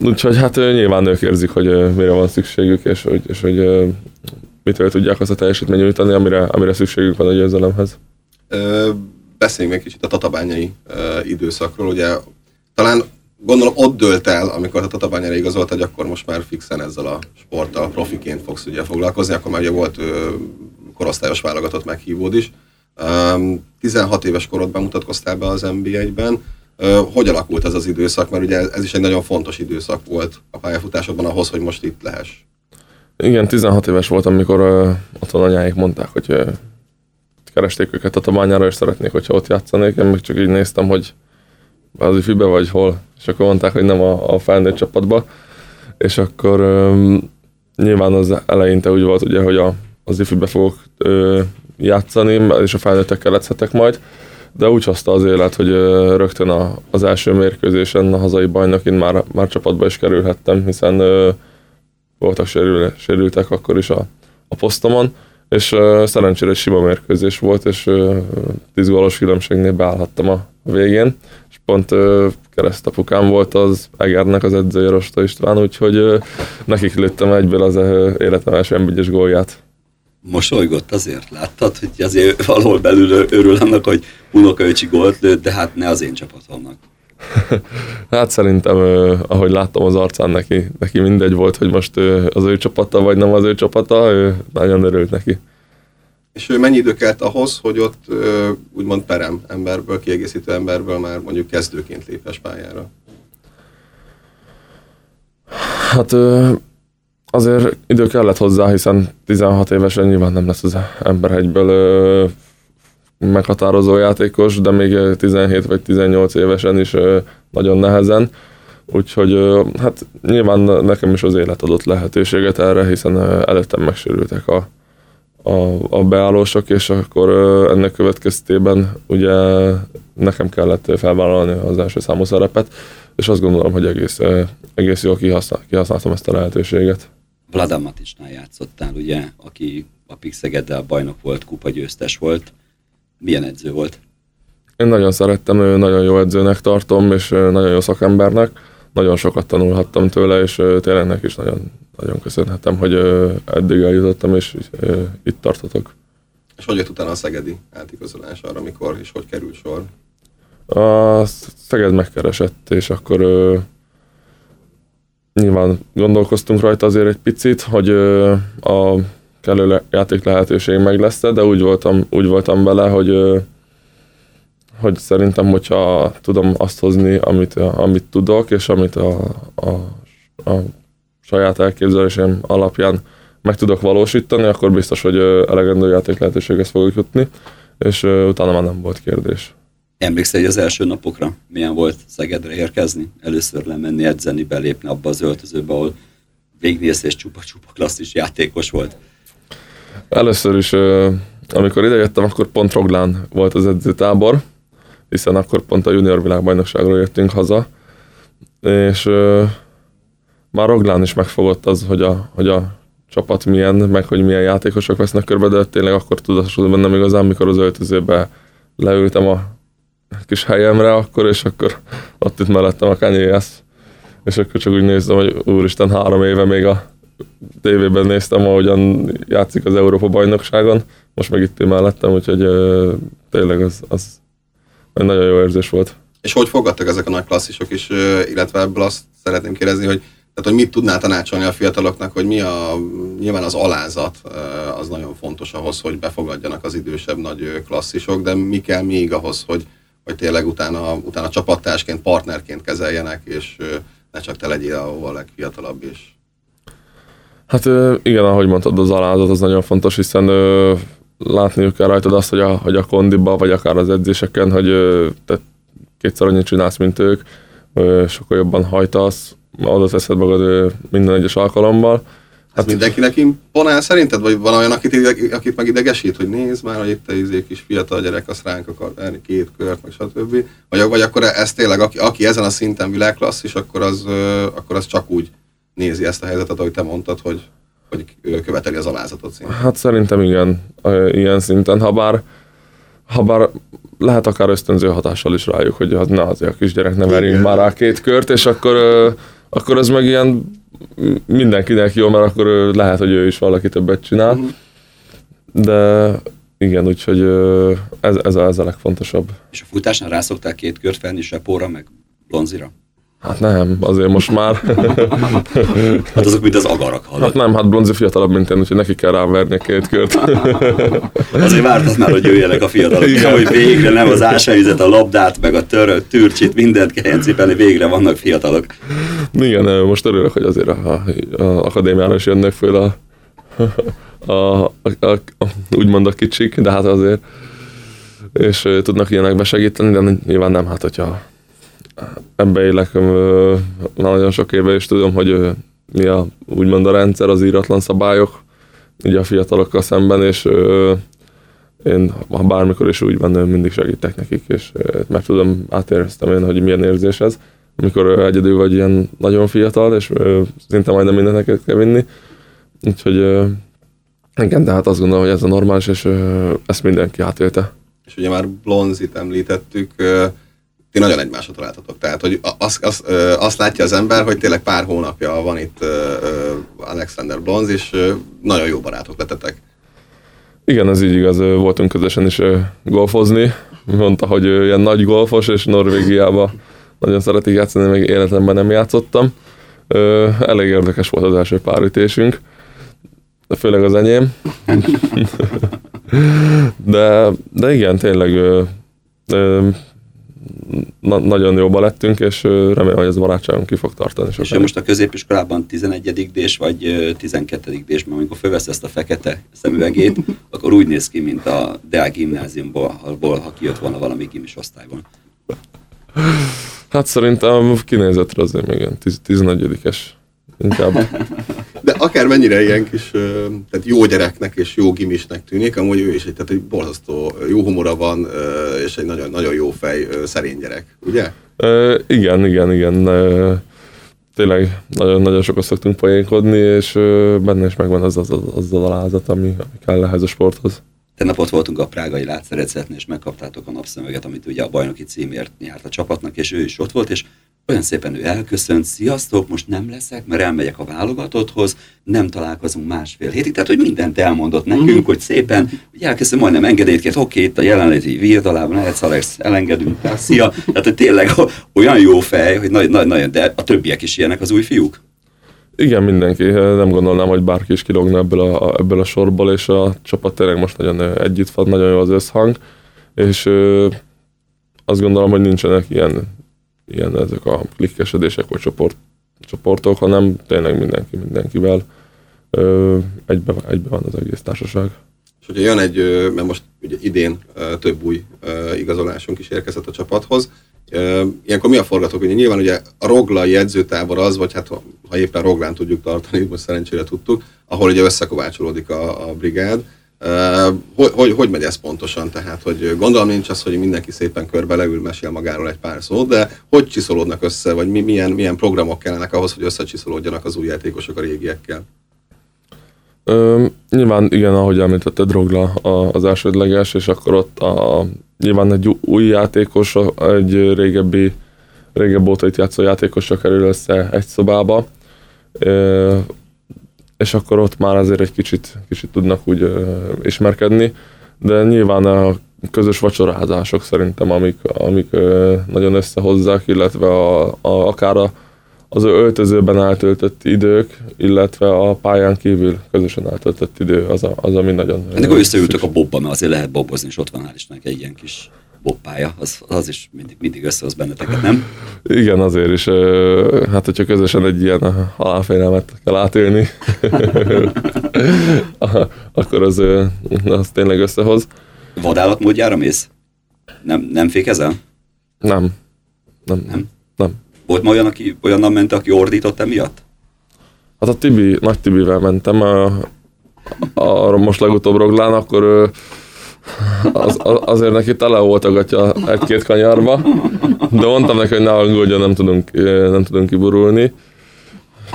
Úgyhogy hát nyilván ők érzik, hogy mire van szükségük, és hogy, és hogy mitől tudják azt a teljesítményt nyújtani, amire, amire szükségük van a győzelemhez. Beszéljünk egy kicsit a tatabányai időszakról. Ugye talán gondolom ott dölt el, amikor a tatabányára igazolt, hogy akkor most már fixen ezzel a sporttal profiként fogsz ugye foglalkozni, akkor már ugye volt korosztályos válogatott meghívód is. 16 éves korodban mutatkoztál be az NB1-ben. Hogy alakult ez az időszak? Mert ugye ez is egy nagyon fontos időszak volt a pályafutásodban ahhoz, hogy most itt lehess. Igen, 16 éves voltam, amikor uh, otthon anyáik mondták, hogy uh, keresték őket a tabányára, és szeretnék, hogyha ott játszanék. Én meg csak így néztem, hogy az ifibe vagy hol, és akkor mondták, hogy nem a, a felnőtt csapatba. És akkor um, nyilván az eleinte úgy volt, ugye, hogy a, az ifibe fogok uh, játszani, és a felnőttekkel lechetek majd de úgy hozta az élet, hogy rögtön a, az első mérkőzésen a hazai bajnokin már, már csapatba is kerülhettem, hiszen voltak sérül, sérültek akkor is a, a posztomon, és szerencsére egy sima mérkőzés volt, és 10 gólos különbségnél beállhattam a végén, és pont keresztapukám volt az Egernek az edzője Rosta István, úgyhogy nekik lőttem egyből az életem első m gólját mosolygott azért, láttad, hogy azért valahol belül örül annak, hogy unokaöcsi gólt lőtt, de hát ne az én csapatomnak. hát szerintem, ahogy láttam az arcán, neki, neki mindegy volt, hogy most az ő csapata, vagy nem az ő csapata, ő nagyon örült neki. És ő mennyi idő kellett ahhoz, hogy ott úgymond perem emberből, kiegészítő emberből már mondjuk kezdőként lépes pályára? Hát azért idő kellett hozzá, hiszen 16 évesen nyilván nem lesz az ember egyből meghatározó játékos, de még 17 vagy 18 évesen is nagyon nehezen. Úgyhogy hát nyilván nekem is az élet adott lehetőséget erre, hiszen előttem megsérültek a, a, a beállósok, és akkor ennek következtében ugye nekem kellett felvállalni az első számú szerepet, és azt gondolom, hogy egész, egész jól kihasznál, kihasználtam ezt a lehetőséget. Vlada Matisnál játszottál, ugye, aki a Pixegeddel bajnok volt, kupa győztes volt. Milyen edző volt? Én nagyon szerettem, ő nagyon jó edzőnek tartom, és nagyon jó szakembernek. Nagyon sokat tanulhattam tőle, és tényleg neki is nagyon, nagyon köszönhetem, hogy eddig eljutottam, és itt tartotok. És hogy jött utána a Szegedi átigazolás arra, mikor és hogy kerül sor? A Szeged megkeresett, és akkor nyilván gondolkoztunk rajta azért egy picit, hogy a kellő játék lehetőség meg lesz de úgy voltam, úgy voltam vele, hogy, hogy szerintem, hogyha tudom azt hozni, amit, amit tudok, és amit a, a, a saját elképzelésem alapján meg tudok valósítani, akkor biztos, hogy elegendő játék lehetőséghez fogok jutni, és utána már nem volt kérdés. Emlékszel, hogy az első napokra milyen volt Szegedre érkezni? Először lemenni, edzeni, belépni abba az öltözőbe, ahol végnéz és csupa-csupa klasszis játékos volt. Először is, amikor idejöttem, akkor pont Roglán volt az edzőtábor, hiszen akkor pont a junior világbajnokságról jöttünk haza, és már Roglán is megfogott az, hogy a, hogy a csapat milyen, meg hogy milyen játékosok vesznek körbe, de tényleg akkor tudatosult bennem igazán, mikor az öltözőbe leültem a kis helyemre akkor, és akkor ott itt mellettem a kenyéhez. És akkor csak úgy néztem, hogy úristen, három éve még a tévében néztem, ahogyan játszik az Európa bajnokságon, most meg itt mellettem, úgyhogy uh, tényleg az, az nagyon jó érzés volt. És hogy fogadtak ezek a nagy klasszisok is, illetve ebből azt szeretném kérdezni, hogy tehát, hogy mit tudnál tanácsolni a fiataloknak, hogy mi a, nyilván az alázat az nagyon fontos ahhoz, hogy befogadjanak az idősebb nagy klasszisok, de mi kell még ahhoz, hogy, hogy tényleg utána, utána csapattársként, partnerként kezeljenek, és ne csak te legyél a, legfiatalabb is. Hát igen, ahogy mondtad, az alázat az nagyon fontos, hiszen látniuk kell rajtad azt, hogy a, hogy a kondiba, vagy akár az edzéseken, hogy te kétszer annyit csinálsz, mint ők, sokkal jobban hajtasz, oda teszed magad minden egyes alkalommal. Hát mindenkinek imponál szerinted? Vagy van olyan, akit, akit meg idegesít, hogy nézd már, hogy itt egy izé kis fiatal gyerek, azt ránk akar verni két kört, meg stb. Vagy, vagy akkor ez tényleg, aki, aki ezen a szinten világklasszis, akkor az, akkor az csak úgy nézi ezt a helyzetet, ahogy te mondtad, hogy, hogy követeli az alázatot szintén. Hát szerintem igen, ilyen szinten, ha bár, ha bár lehet akár ösztönző hatással is rájuk, hogy az, na azért a kisgyerek ne verjünk már rá két kört, és akkor, akkor ez meg ilyen mindenkinek jó, mert akkor lehet, hogy ő is valaki többet csinál. Mhm. De igen, úgyhogy ez, ez, a, ez a legfontosabb. És a futásnál rászoktál két kört felni Sepóra, meg Blonzira? Hát nem, azért most már. hát azok mint az agarak hallott. Hát nem, hát Bronzi fiatalabb, mint én, úgyhogy neki kell ráverni két kört. azért vártad már, hogy jöjjenek a fiatalok, Igen. hogy végre nem az ásványvizet, a labdát, meg a törölt tűrcsit, mindent kelljen cipelni, végre vannak fiatalok. Igen, most örülök, hogy azért a, a, a akadémiára is jönnek föl a, a, a, a, a, úgymond a kicsik, de hát azért és tudnak ilyenekbe segíteni, de nyilván nem, hát hogyha ebbe élek nagyon sok éve, és tudom, hogy mi a, úgymond a rendszer, az íratlan szabályok, ugye a fiatalokkal szemben, és én ha bármikor is úgy van, mindig segítek nekik, és meg tudom, átéreztem én, hogy milyen érzés ez, amikor egyedül vagy ilyen nagyon fiatal, és szinte majdnem mindeneket kell vinni. Úgyhogy igen, de hát azt gondolom, hogy ez a normális, és ezt mindenki átélte. És ugye már Blonzit említettük, ti nagyon egymásra találtatok. Tehát, hogy azt, azt, azt látja az ember, hogy tényleg pár hónapja van itt Alexander Blonz, és nagyon jó barátok lettetek. Igen, ez így igaz, voltunk közösen is golfozni. Mondta, hogy ő ilyen nagy golfos, és Norvégiába nagyon szeretik játszani, még életemben nem játszottam. Elég érdekes volt az első párütésünk, de főleg az enyém. de, de igen, tényleg na- nagyon jóba lettünk, és remélem, hogy ez a barátságunk ki fog tartani. És ő most a középiskolában 11. dés, vagy 12. dés, mert amikor fölvesz ezt a fekete szemüvegét, akkor úgy néz ki, mint a Deák gimnáziumból, ha kijött volna valami gimis osztályban. Hát szerintem kinézetre azért még ilyen 11-es inkább. De akár mennyire ilyen kis tehát jó gyereknek és jó gimisnek tűnik, amúgy ő is egy, tehát egy borzasztó jó humora van, és egy nagyon, nagyon jó fej, szerény gyerek, ugye? Uh, igen, igen, igen. Uh, tényleg nagyon, nagyon sokat szoktunk poénkodni, és benne is megvan az az, az, az a alázat, ami, ami kell ehhez a sporthoz. Tegnap ott voltunk a prágai látszerezetnél, és megkaptátok a napszöveget, amit ugye a bajnoki címért nyert a csapatnak, és ő is ott volt, és olyan szépen ő elköszönt, sziasztok, most nem leszek, mert elmegyek a válogatotthoz, nem találkozunk másfél hétig, tehát hogy mindent elmondott nekünk, mm. hogy szépen, hogy elkezdtem majdnem engedélyt kért, oké, itt a jelenléti virdalában, lehet Alex, elengedünk, tehát szia, tehát hogy tényleg olyan jó fej, hogy nagy, nagy, nagyon, de a többiek is ilyenek az új fiúk. Igen, mindenki. Nem gondolnám, hogy bárki is kilógna ebből a, ebből a sorból, és a csapat tényleg most nagyon együtt van, nagyon jó az összhang, és ö, azt gondolom, hogy nincsenek ilyen, ilyen ezek a klikkesedések vagy csoport, csoportok, hanem tényleg mindenki mindenkivel ö, egybe, egybe van az egész társaság. És hogyha jön egy, mert most ugye idén több új igazolásunk is érkezett a csapathoz, Ilyenkor mi a forgatókönyv? Nyilván ugye a Roglai edzőtábor az, vagy hát ha éppen Roglán tudjuk tartani, most szerencsére tudtuk, ahol ugye összekovácsolódik a, a brigád. Hogy, hogy, megy ez pontosan? Tehát, hogy gondolom nincs az, hogy mindenki szépen körbe leül, mesél magáról egy pár szót, de hogy csiszolódnak össze, vagy mi, milyen, milyen programok kellenek ahhoz, hogy összecsiszolódjanak az új játékosok a régiekkel? Ö, nyilván igen, ahogy említetted, Drogla az elsődleges, és akkor ott a, nyilván egy új játékos, egy régebbi, régebb óta itt játszó játékosra kerül össze egy szobába, ö, és akkor ott már azért egy kicsit, kicsit tudnak úgy ö, ismerkedni, de nyilván a közös vacsorázások szerintem, amik, amik ö, nagyon összehozzák, illetve a, a, akár a az öltözőben eltöltött idők, illetve a pályán kívül közösen eltöltött idő, az, a, az ami nagyon... Ennek akkor összeültök a bobba, mert azért lehet bobozni, és ott van hál' Istennek egy ilyen kis boppája, az, az is mindig, mindig összehoz benneteket, nem? Igen, azért is. Hát, hogyha közösen egy ilyen halálfélelmet kell átélni, akkor az, az tényleg összehoz. Vadállatmódjára mész? Nem, nem fékezel? Nem. Nem. Nem? Nem. Volt ma olyan, aki olyannal ment, aki ordított emiatt? Hát a Tibi, nagy Tibivel mentem, a, a, most legutóbb Roglán, akkor az, az, azért neki tele volt a gatya egy-két kanyarba, de mondtam neki, hogy ne aggódjon, nem tudunk, nem tudunk kiburulni.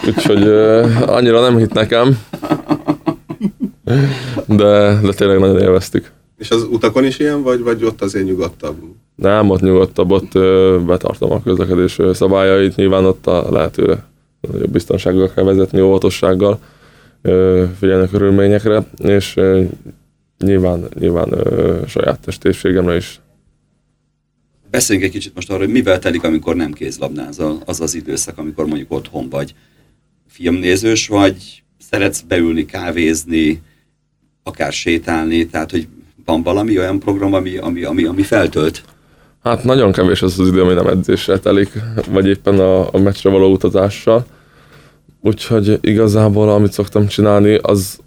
Úgyhogy annyira nem hit nekem, de, de tényleg nagyon élveztük. És az utakon is ilyen, vagy, vagy ott azért nyugodtabb? Nem, ott nyugodtabb, ott betartom a közlekedés szabályait, nyilván ott a lehetőre nagyobb biztonsággal kell vezetni, óvatossággal, figyelni a körülményekre, és nyilván, nyilván saját testépségemre is. Beszéljünk egy kicsit most arról, hogy mivel telik, amikor nem kézlabdázol, az az időszak, amikor mondjuk otthon vagy filmnézős, vagy szeretsz beülni, kávézni, akár sétálni, tehát hogy van valami olyan program, ami, ami, ami, ami feltölt? Hát nagyon kevés az az idő, ami nem edzéssel telik, vagy éppen a, a meccsre való utazással. Úgyhogy igazából, amit szoktam csinálni, az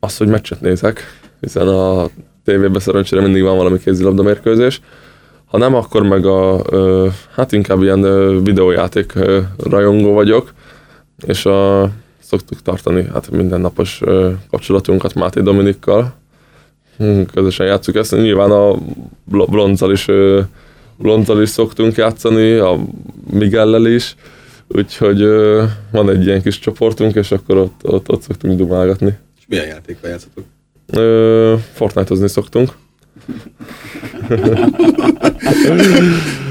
az, hogy meccset nézek, hiszen a tévében szerencsére mindig van valami kézilabda mérkőzés. Ha nem, akkor meg a, hát inkább ilyen videójáték rajongó vagyok, és a, szoktuk tartani hát mindennapos kapcsolatunkat Máté Dominikkal. Hm, közösen játszuk ezt. Nyilván a Blondzal is, Blondzal is szoktunk játszani, a Miguellel is. Úgyhogy van egy ilyen kis csoportunk, és akkor ott, ott, ott szoktunk dumálgatni. És milyen játékkal játszatok? Fortnite-ozni szoktunk.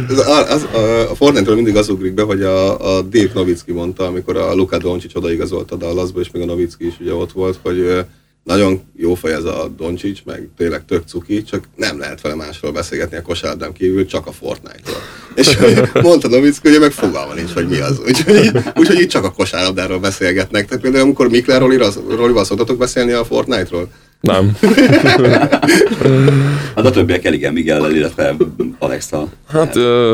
az, az, a, Fortnite-ról mindig az ugrik be, hogy a, a Dirk Nowitzki mondta, amikor a Luka Doncic odaigazolt a Dallasba, és még a Nowitzki is ugye ott volt, hogy nagyon jó fej ez a Doncsics, meg tényleg tök cuki, csak nem lehet vele másról beszélgetni a kosárlabdán kívül, csak a Fortnite-ról. És mondta Novickó, hogy meg fogalma nincs, hogy mi az. Úgyhogy, úgyhogy itt csak a kosárlabdáról beszélgetnek. Tehát például amikor Mikler Rolival szoktatok beszélni a Fortnite-ról? Nem. hát a többiek elég Miguel, illetve Alexa. Hát ö,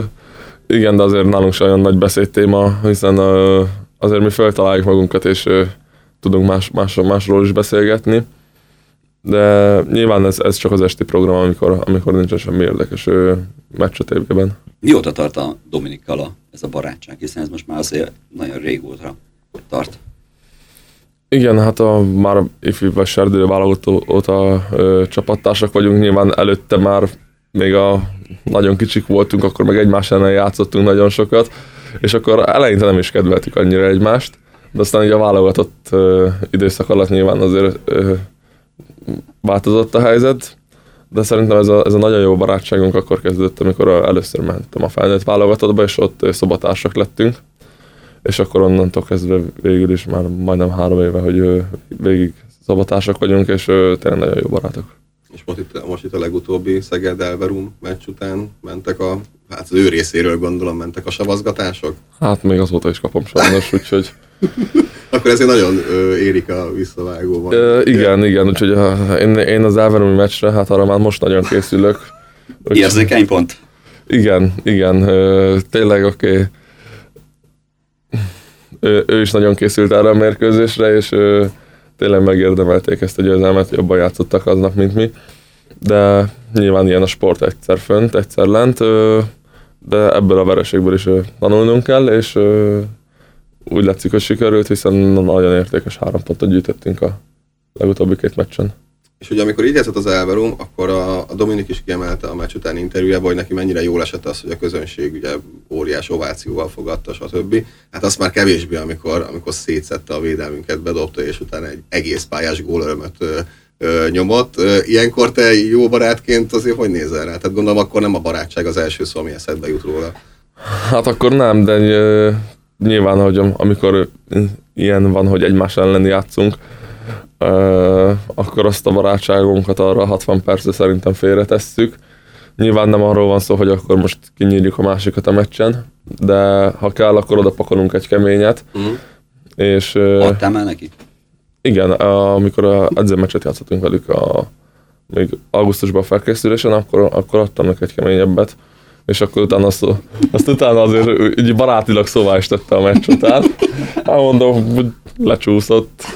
igen, de azért nálunk sem olyan nagy beszédtéma, hiszen ö, azért mi feltaláljuk magunkat, és ö, tudunk más, más, másról is beszélgetni. De nyilván ez, ez csak az esti program, amikor, amikor nincsen semmi érdekes meccs a tévében. Mióta tart a Dominikkal a, ez a barátság, hiszen ez most már azért nagyon régóta tart. Igen, hát a, már ifjú serdülő válogató óta ö, csapattársak vagyunk, nyilván előtte már még a nagyon kicsik voltunk, akkor meg egymás ellen játszottunk nagyon sokat, és akkor eleinte nem is kedveltük annyira egymást, de aztán ugye a válogatott ö, időszak alatt nyilván azért ö, változott a helyzet, de szerintem ez a, ez a nagyon jó barátságunk akkor kezdődött, amikor először mentem a felnőtt válogatottba, és ott szobatársak lettünk, és akkor onnantól kezdve végül is már majdnem három éve, hogy végig szobatársak vagyunk, és tényleg nagyon jó barátok. És most itt, most itt a legutóbbi Szeged Elverum meccs után mentek a, hát az ő részéről gondolom mentek a savazgatások? Hát még azóta is kapom sajnos, úgyhogy akkor ezért nagyon ö, érik a visszavágóban. Ö, igen, igen, úgyhogy én, én az elverumi meccsre, hát arra már most nagyon készülök. Úgy, Érzékeny pont. Igen, igen, ö, tényleg oké. Okay. Ő, ő is nagyon készült erre a mérkőzésre, és ö, tényleg megérdemelték ezt a győzelmet, jobban játszottak aznap, mint mi. De nyilván ilyen a sport egyszer fönt, egyszer lent, de ebből a vereségből is tanulnunk kell, és úgy látszik, hogy sikerült, hiszen nagyon értékes három pontot gyűjtöttünk a legutóbbi két meccsen. És ugye amikor így játszott az Elverum, akkor a, a Dominik is kiemelte a meccs utáni interjújában, hogy neki mennyire jól esett az, hogy a közönség ugye óriás ovációval fogadta, stb. Hát azt már kevésbé, amikor, amikor szétszette a védelmünket, bedobta, és utána egy egész pályás ö, nyomott. Ilyenkor te jó barátként azért hogy nézel rá? Tehát gondolom akkor nem a barátság az első szó, ami eszedbe jut róla. Hát akkor nem, de nyilván, hogy amikor ilyen van, hogy egymás ellen játszunk, akkor azt a barátságunkat arra 60 percre szerintem félretesszük. Nyilván nem arról van szó, hogy akkor most kinyírjuk a másikat a meccsen, de ha kell, akkor oda pakolunk egy keményet. Uh-huh. És, Adtál már neki? Igen, amikor a edzőmeccset játszottunk velük a még augusztusban a felkészülésen, akkor, akkor adtam neki egy keményebbet, és akkor utána azt, azt utána azért így barátilag szóvá is tette a meccs után. Hát mondom, lecsúszott.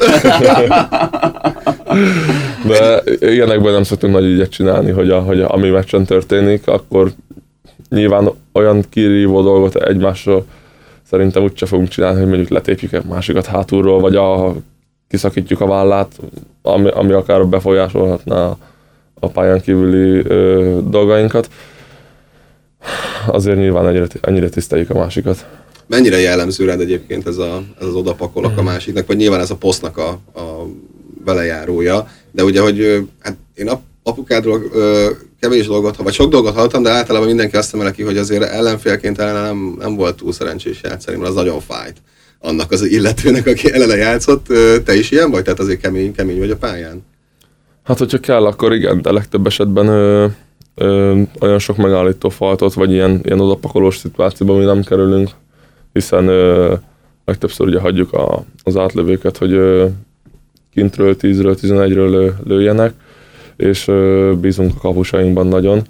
De ilyenekben nem szoktunk nagy ügyet csinálni, hogy, a, hogy a, ami meccsen történik, akkor nyilván olyan kirívó dolgot egymásról szerintem úgyse fogunk csinálni, hogy mondjuk letépjük egy másikat hátulról, vagy a, kiszakítjuk a vállát, ami, ami akár befolyásolhatná a pályán kívüli ö, dolgainkat. Azért nyilván ennyire, ennyire tiszteljük a másikat. Mennyire jellemző rád egyébként ez, a, ez az odapakolok a másiknak, vagy nyilván ez a posztnak a, a velejárója, de ugye, hogy hát én apukádról ö, kevés dolgot, vagy sok dolgot hallottam, de általában mindenki azt emel ki, hogy azért ellenfélként ellen nem, nem volt túl szerencsés játszani, mert az nagyon fájt annak az illetőnek, aki ellene játszott. Te is ilyen vagy? Tehát azért kemény, kemény vagy a pályán? Hát, hogyha kell, akkor igen, de legtöbb esetben ö, ö, olyan sok megállító faltot, vagy ilyen, ilyen odapakolós szituációban mi nem kerülünk, hiszen ö, legtöbbször ugye hagyjuk a, az átlövőket, hogy ö, kintről 10-ről, 11-ről lő, lőjenek, és ö, bízunk a kapusainkban nagyon.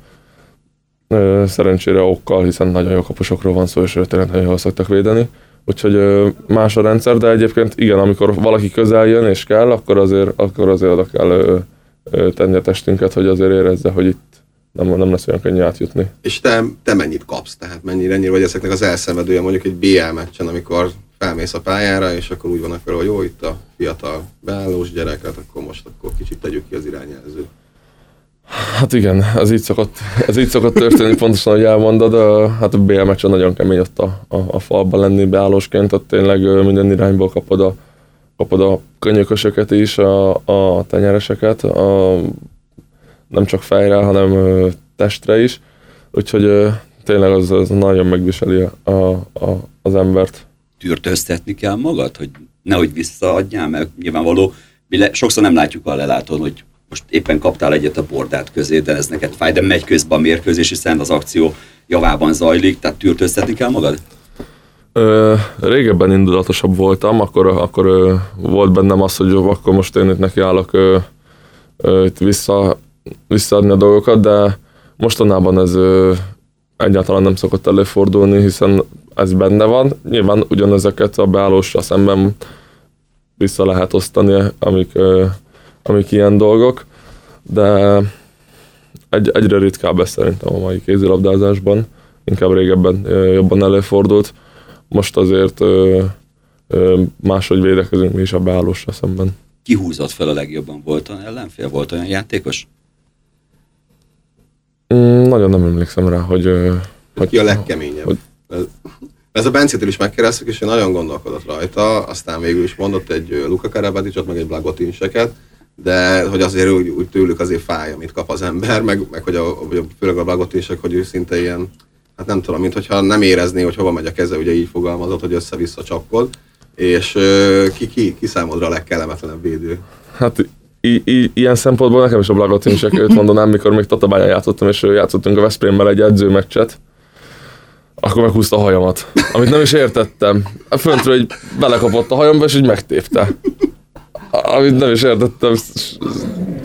Ö, szerencsére okkal, hiszen nagyon jó kapusokról van szó, és tényleg nagyon jól szoktak védeni. Úgyhogy ö, más a rendszer, de egyébként igen, amikor valaki közel jön és kell, akkor azért, akkor azért oda kell ö, ö, tenni a testünket, hogy azért érezze, hogy itt nem, nem lesz olyan könnyű átjutni. És te, te mennyit kapsz? Tehát mennyire, ennyire vagy ezeknek az elszenvedője mondjuk egy BL meccsen, amikor felmész a pályára, és akkor úgy vannak vele, hogy jó, itt a fiatal beállós gyereket, akkor most akkor kicsit tegyük ki az irányjelzőt. Hát igen, ez így szokott, ez így szokott történni, pontosan, hogy elmondod. Hát a BL meccsen nagyon kemény ott a, a, a falban lenni beállósként, ott tényleg minden irányból kapod a, kapod a könyökösöket is, a, a tenyereseket, a, nem csak fejre, hanem testre is. Úgyhogy tényleg az, az nagyon megviseli a, a, az embert. Tűrtöztetni kell magad, hogy nehogy visszaadjál, mert nyilvánvaló, mi le, sokszor nem látjuk a lelátón, hogy most éppen kaptál egyet a bordát közé, de ez neked fáj, de megy közben a mérkőzés, hiszen az akció javában zajlik, tehát tűrtöztetni kell magad? Ö, régebben indulatosabb voltam, akkor, akkor ö, volt bennem az, hogy jó, akkor most én itt nekiállok ö, ö, itt vissza, visszaadni a dolgokat, de mostanában ez egyáltalán nem szokott előfordulni, hiszen ez benne van. Nyilván ugyanezeket a beállósra szemben vissza lehet osztani, amik, amik ilyen dolgok, de egy, egyre ritkább ez szerintem a mai kézilabdázásban, inkább régebben jobban előfordult. Most azért máshogy védekezünk mi is a beállósra szemben. Ki húzott fel a legjobban? Volt olyan ellenfél? Volt olyan játékos? Mm, nagyon nem emlékszem rá, hogy... hogy Ki a legkeményebb? Hogy, ez a Bencétől is megkérdeztük, és ő nagyon gondolkodott rajta, aztán végül is mondott egy Luka Karabaticsot, meg egy Blagotinseket, de hogy azért úgy, úgy tőlük azért fáj, amit kap az ember, meg, meg hogy a, a, főleg a Blagotinsek, hogy ő szinte ilyen, hát nem tudom, mint hogyha nem érezné, hogy hova megy a keze, ugye így fogalmazott, hogy össze-vissza csapkod, és ki, ki, ki számodra a legkellemetlenebb védő? Hát I- ilyen szempontból nekem is a Blagotinsek őt mondanám, mikor még Tatabáján játszottam, és játszottunk a Veszprémmel egy edzőmeccset, akkor meghúzta a hajamat, amit nem is értettem. A föntről így belekapott a hajamba, és így megtépte. Amit nem is értettem,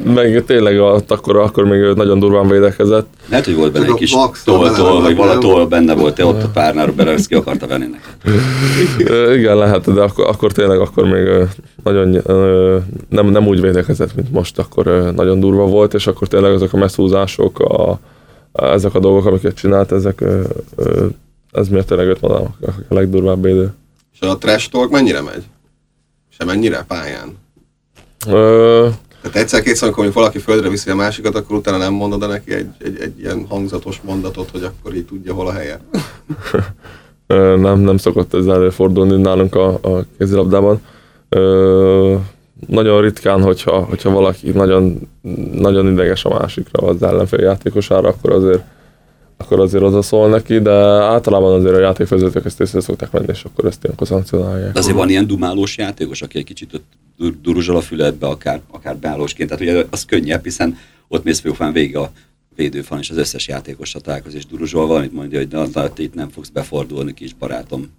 meg tényleg a, akkor, akkor még nagyon durván védekezett. Lehet, hogy volt benne egy kis toltól, vagy valatól benne volt, te ott a párnáról bele, ki akarta venni neki. Igen, lehet, de akkor, akkor tényleg akkor még nagyon nem, nem úgy védekezett, mint most, akkor nagyon durva volt, és akkor tényleg ezek a messzúzások, a, ezek a dolgok, amiket csinált, ezek ez miért tényleg őt van a, legdurvább védő. És a trash talk mennyire megy? Se mennyire pályán? Ö... Tehát egyszer-kétszer, amikor valaki földre viszi a másikat, akkor utána nem mondod neki egy, egy, egy ilyen hangzatos mondatot, hogy akkor így tudja, hol a helye? nem, nem szokott ez előfordulni nálunk a, a kézilabdában. Ö, nagyon ritkán, hogyha, hogyha valaki nagyon, nagyon ideges a másikra, az ellenfél játékosára, akkor azért akkor azért oda szól neki, de általában azért a játékvezetők ezt észre szokták venni, és akkor ezt ilyenkor szankcionálják. De azért van ilyen dumálós játékos, aki egy kicsit ott duruzsol a füledbe, akár, akár beállósként, tehát ugye az könnyebb, hiszen ott mész főfán végig a védőfan, és az összes játékosra találkoz, és duruzsol valamit mondja, hogy na, na, itt nem fogsz befordulni, kis barátom.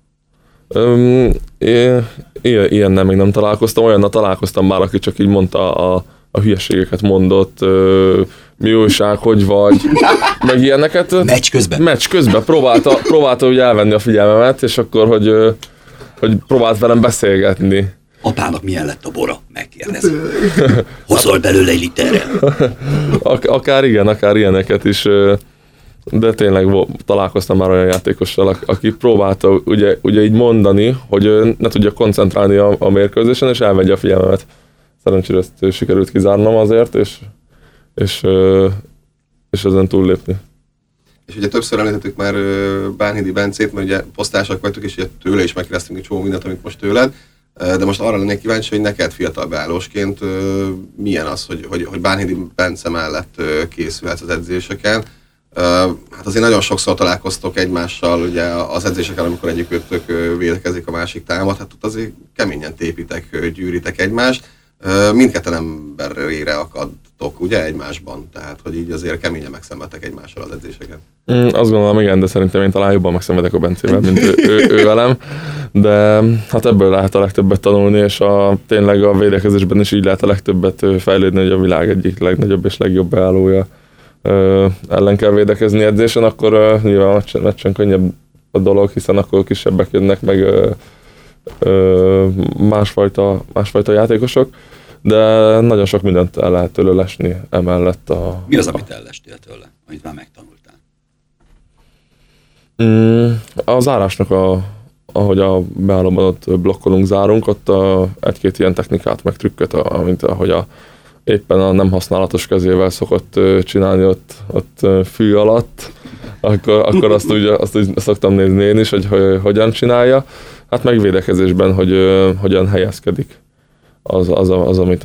Um, ilyen, ilyen nem, még nem találkoztam, olyannal találkoztam már, aki csak így mondta a a hülyeségeket mondott, ö, mi újság, hogy vagy, meg ilyeneket. Meccs közben? Meccs közben próbálta, próbálta úgy elvenni a figyelmemet, és akkor, hogy, ö, hogy próbált velem beszélgetni. Apának milyen lett a bora? Megkérdezi. Hozol belőle egy literre. Ak- akár igen, akár ilyeneket is, de tényleg találkoztam már olyan játékossal, ak- aki próbálta ugye, ugye így mondani, hogy ne tudja koncentrálni a, a mérkőzésen, és elvegye a figyelmemet. Szerencsére ezt sikerült kizárnom azért, és, és, és ezen túllépni. És ugye többször említettük már Bánhidi Bencét, mert ugye posztársak vagytok, és ugye tőle is megkérdeztünk egy csomó mindent, amit most tőled. De most arra lennék kíváncsi, hogy neked fiatal beállósként milyen az, hogy, hogy, hogy Bánhidi Bence mellett készülhetsz az edzéseken. Hát azért nagyon sokszor találkoztok egymással ugye az edzéseken, amikor egyikőtök ö, védekezik, a másik támad, hát ott azért keményen tépitek, gyűritek egymást. Mindketten emberére akadtok ugye egymásban, tehát hogy így azért keményen megszenvedtek egymással az edzéseken. Mm, azt gondolom, igen, de szerintem én talán jobban megszenvedek a Bencével, mint ő, ő, ő velem. De hát ebből lehet a legtöbbet tanulni, és a, tényleg a védekezésben is így lehet a legtöbbet fejlődni, hogy a világ egyik legnagyobb és legjobb beállója ö, ellen kell védekezni edzésen, akkor ö, nyilván a meccsen, meccsen könnyebb a dolog, hiszen akkor kisebbek jönnek meg ö, ö, másfajta, másfajta játékosok, de nagyon sok mindent el lehet tőle lesni emellett a, Mi az, amit ellestél tőle, amit már megtanultál? Mm, a zárásnak, a, ahogy a beállóban ott blokkolunk, zárunk, ott a, egy-két ilyen technikát, meg trükköt, a- mint ahogy a, éppen a nem használatos kezével szokott csinálni ott, ott fű alatt, akkor, akkor azt, úgy, azt úgy szoktam nézni én is, hogy, hogy hogyan csinálja. Hát meg védekezésben, hogy hogyan helyezkedik. Az, az, az amit,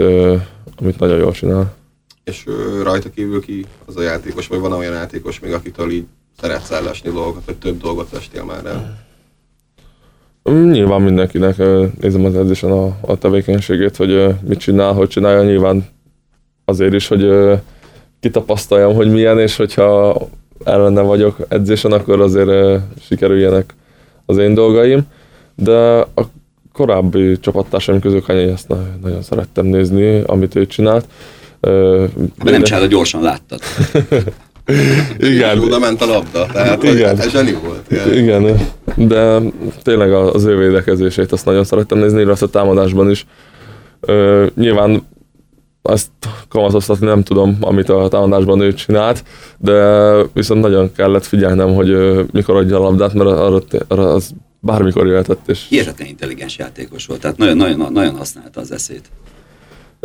amit nagyon jól csinál. És rajta kívül ki az a játékos, vagy van olyan játékos még, akitől így szeretsz ellesni dolgokat, vagy több dolgot lestél már el? Mm, Nyilván mindenkinek nézem az edzésen a, a tevékenységét, hogy mit csinál, hogy csinálja. Nyilván azért is, hogy kitapasztaljam, hogy milyen, és hogyha ellene vagyok edzésen, akkor azért sikerüljenek az én dolgaim. De a korábbi csapattársaim közül Kanyai ezt na- nagyon szerettem nézni, amit ő csinált. Hát nem csinálod, gyorsan láttad. Igen, Oda ment a labda, tehát Igen. Ez zseni volt. Igen. Igen, de tényleg az ő védekezését azt nagyon szerettem nézni, illetve a támadásban is. Ö, nyilván azt kamatoztatni nem tudom, amit a támadásban ő csinált, de viszont nagyon kellett figyelnem, hogy mikor adja a labdát, mert arra, arra az bármikor jöhetett, és Hihetetlen intelligens játékos volt, tehát nagyon, nagyon, nagyon használta az eszét.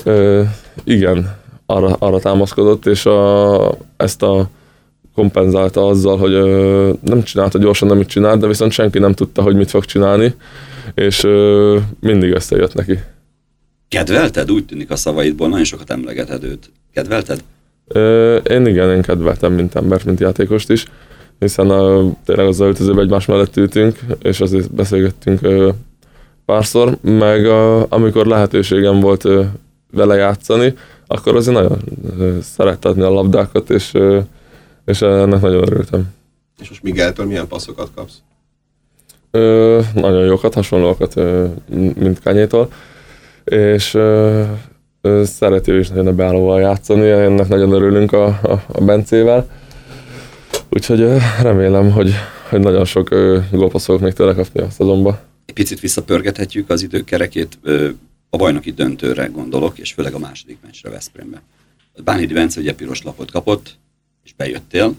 ö, igen, arra, arra támaszkodott, és a, ezt a kompenzálta azzal, hogy ö, nem csinálta gyorsan, amit csinált, de viszont senki nem tudta, hogy mit fog csinálni, és ö, mindig összejött neki. Kedvelted? Úgy tűnik a szavaidból, nagyon sokat emlegeted őt. Kedvelted? Ö, én igen, én kedveltem, mint embert, mint játékost is, hiszen a, tényleg az öltözőben egymás mellett ültünk, és azért beszélgettünk párszor, meg a, amikor lehetőségem volt vele játszani, akkor azért nagyon adni a labdákat, és, és ennek nagyon örültem. És most Migueltől milyen passzokat kapsz? Ö, nagyon jókat, hasonlókat, mint Kanyétól, és ö, szereti is nagyon a beállóval játszani, ennek nagyon örülünk a, a, a Bencével. Úgyhogy remélem, hogy, hogy nagyon sok gólpaszt fogok még tőle kapni a szezonban. Egy picit visszapörgethetjük az idők kerekét, ö, a bajnoki döntőre gondolok, és főleg a második meccsre Veszprémbe. Bánhidi Bence ugye piros lapot kapott, és bejöttél,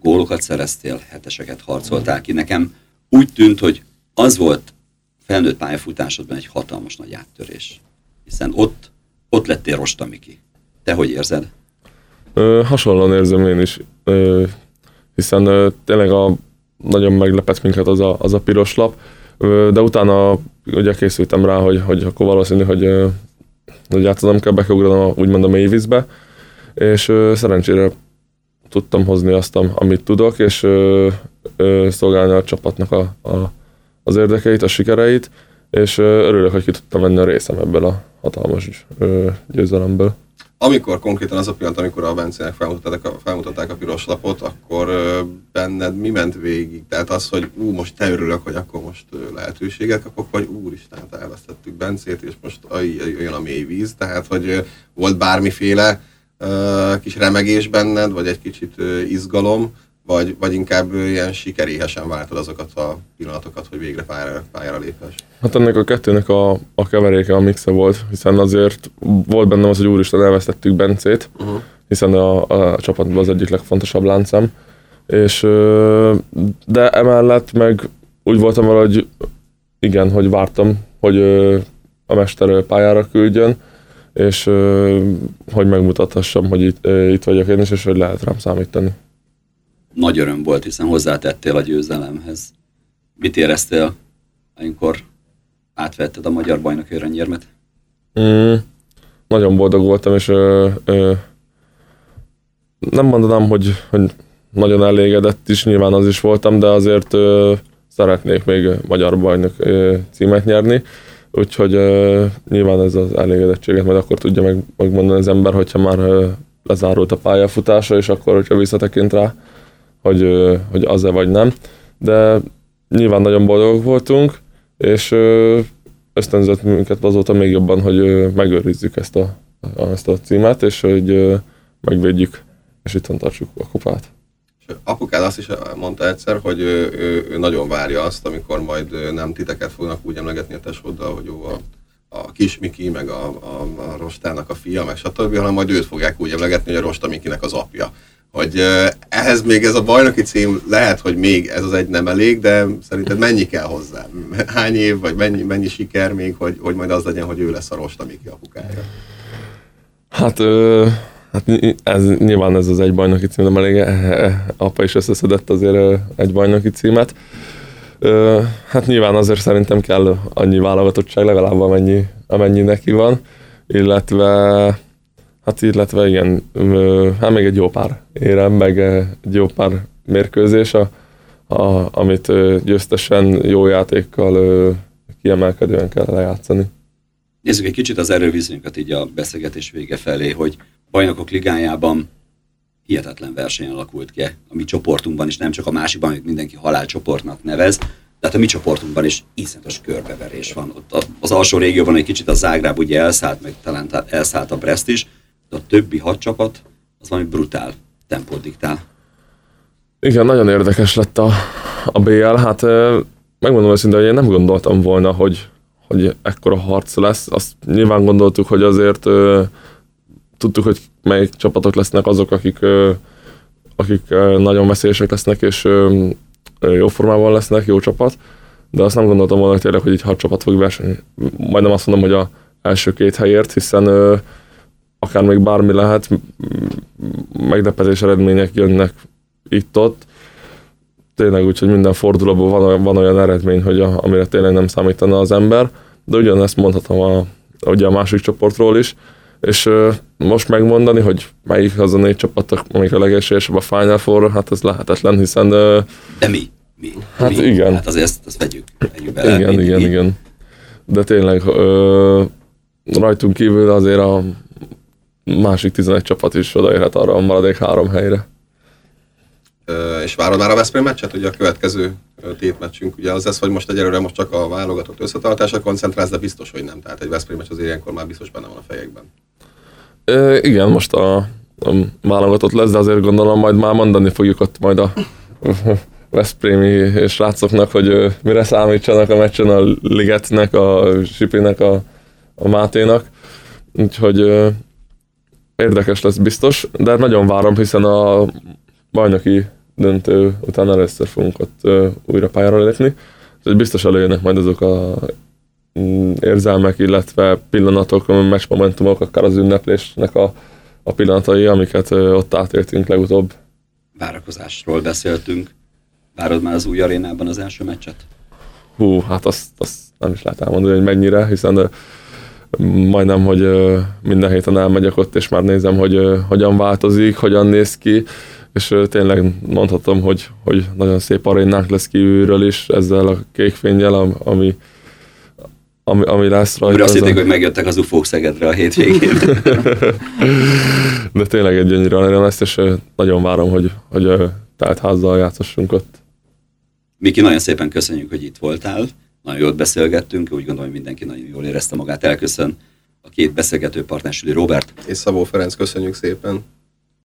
gólokat szereztél, heteseket harcoltál ki. Nekem úgy tűnt, hogy az volt felnőtt pályafutásodban egy hatalmas nagy áttörés. Hiszen ott, ott lettél Rosta Miki. Te hogy érzed? Ö, hasonlóan érzem én is, ö, hiszen ö, tényleg a, nagyon meglepett minket az a, az a piros lap, ö, de utána ugye készültem rá, hogy, hogy akkor valószínű, hogy, ö, hogy át tudom kell beugranom a, úgymond a mély vízbe, és ö, szerencsére tudtam hozni azt, am- amit tudok, és ö, ö, szolgálni a csapatnak a, a, az érdekeit, a sikereit, és ö, örülök, hogy ki tudtam venni a részem ebből a hatalmas ö, győzelemből. Amikor konkrétan az a pillanat, amikor a Bencének felmutatták a, felmutatták a piros lapot, akkor benned mi ment végig? Tehát az, hogy ú, most te örülök, hogy akkor most lehetőséget kapok, vagy úristen, elvesztettük Bencét, és most jön a mély víz, tehát hogy volt bármiféle kis remegés benned, vagy egy kicsit izgalom, vagy, vagy inkább ilyen sikeréhesen vártad azokat a pillanatokat, hogy végre pályára, pályára lépes? Hát ennek a kettőnek a, a keveréke, a mixe volt, hiszen azért volt bennem az, hogy úristen elvesztettük Bencét, uh-huh. hiszen a, a csapatban az egyik legfontosabb láncem, és de emellett meg úgy voltam vele, hogy igen, hogy vártam, hogy a mester pályára küldjön, és hogy megmutathassam, hogy itt, itt vagyok én is, és hogy lehet rám számítani nagy öröm volt, hiszen hozzátettél a győzelemhez. Mit éreztél, amikor átvetted a magyar bajnok örönyérmet? Mm, nagyon boldog voltam, és ö, ö, nem mondanám, hogy, hogy nagyon elégedett is, nyilván az is voltam, de azért ö, szeretnék még magyar bajnok ö, címet nyerni, úgyhogy ö, nyilván ez az elégedettséget majd akkor tudja meg, megmondani az ember, hogyha már ö, lezárult a pályafutása, és akkor, hogyha visszatekint rá, hogy, hogy az-e vagy nem. De nyilván nagyon boldogok voltunk, és ösztönzött minket azóta még jobban, hogy megőrizzük ezt a, ezt a címet, és hogy megvédjük, és itt tartsuk a kupát. Apukád azt is mondta egyszer, hogy ő, ő, ő nagyon várja azt, amikor majd nem titeket fognak úgy emlegetni a tesóddal, hogy jó a, a kis Miki, meg a, a, a Rostának a fia, meg stb., hanem majd őt fogják úgy emlegetni, hogy a Rosta Mikinek az apja hogy ehhez még ez a bajnoki cím lehet, hogy még ez az egy nem elég, de szerinted mennyi kell hozzá? Hány év, vagy mennyi, mennyi siker még, hogy, hogy majd az legyen, hogy ő lesz a Rosta Miki apukája? Hát, ö, hát ez, nyilván ez az egy bajnoki cím nem elég. Apa is összeszedett azért egy bajnoki címet. Ö, hát nyilván azért szerintem kell annyi válogatottság, legalább amennyi, amennyi neki van, illetve Hát illetve igen, hát még egy jó pár érem, meg egy jó pár mérkőzés, a, a, amit győztesen jó játékkal kiemelkedően kell lejátszani. Nézzük egy kicsit az erőviszonyokat így a beszélgetés vége felé, hogy bajnokok ligájában hihetetlen verseny alakult ki. A mi csoportunkban is, nem csak a másikban, amit mindenki halálcsoportnak nevez, de hát a mi csoportunkban is iszonyatos körbeverés van. Ott az alsó régióban egy kicsit a Zágráb ugye elszállt, meg talán elszállt a Brest is, de a többi hadcsapat az valami brutál tempót diktál. Igen, nagyon érdekes lett a, a BL. Hát megmondom őszintén, hogy én nem gondoltam volna, hogy, hogy ekkora harc lesz. Azt nyilván gondoltuk, hogy azért ö, tudtuk, hogy melyik csapatok lesznek azok, akik, ö, akik ö, nagyon veszélyesek lesznek, és ö, jó formában lesznek, jó csapat. De azt nem gondoltam volna hogy tényleg, hogy egy hat csapat fog versenyezni. Majdnem azt mondom, hogy a első két helyért, hiszen ö, akár még bármi lehet, meglepetés eredmények jönnek itt-ott. Tényleg úgy, hogy minden fordulóban van, van olyan eredmény, hogy a, amire tényleg nem számítana az ember, de ugyanezt mondhatom a, ugye a másik csoportról is, és uh, most megmondani, hogy melyik az a négy csapat, amelyik a legesélyesebb a Final Four, hát ez lehetetlen, hiszen... Uh, de mi? Mi? Hát mi? igen. Hát azért ezt, ezt vegyük, vegyük bele. Igen, mi, igen, mi? igen. De tényleg uh, rajtunk kívül azért a másik 11 csapat is odaérhet arra a maradék három helyre. Ö, és várod már a Veszprém meccset? Ugye a következő tétmeccsünk ugye az lesz, hogy most egyelőre most csak a válogatott összetartásra koncentrálsz, de biztos, hogy nem. Tehát egy Veszprém meccs azért ilyenkor már biztos benne van a fejekben. Ö, igen, most a, a válogatott lesz, de azért gondolom majd már mondani fogjuk ott majd a Veszprémi srácoknak, hogy mire számítsanak a meccsen a Ligetnek, a Sipinek, a, a Máténak. Úgyhogy érdekes lesz biztos, de nagyon várom, hiszen a bajnoki döntő után először fogunk ott újra pályára lépni, úgyhogy biztos előjönnek majd azok a mm, érzelmek, illetve pillanatok, momentumok, akár az ünneplésnek a, a pillanatai, amiket ott átértünk legutóbb. Várakozásról beszéltünk. Várod már az új arénában az első meccset? Hú, hát azt, azt nem is lehet elmondani, hogy mennyire, hiszen majdnem, hogy minden héten elmegyek ott, és már nézem, hogy hogyan változik, hogyan néz ki, és tényleg mondhatom, hogy, hogy nagyon szép arénánk lesz kívülről is, ezzel a kék fényjel, ami ami, ami lesz rajta. Amire azt hitték, hogy megjöttek az ufók Szegedre a hétvégén. De tényleg egy gyönyörű arena lesz, és nagyon várom, hogy, hogy telt házzal játszassunk ott. Miki, nagyon szépen köszönjük, hogy itt voltál. Nagyon jól beszélgettünk, úgy gondolom, hogy mindenki nagyon jól érezte magát. Elköszön a két beszélgető partner, Robert. És Szabó Ferenc, köszönjük szépen.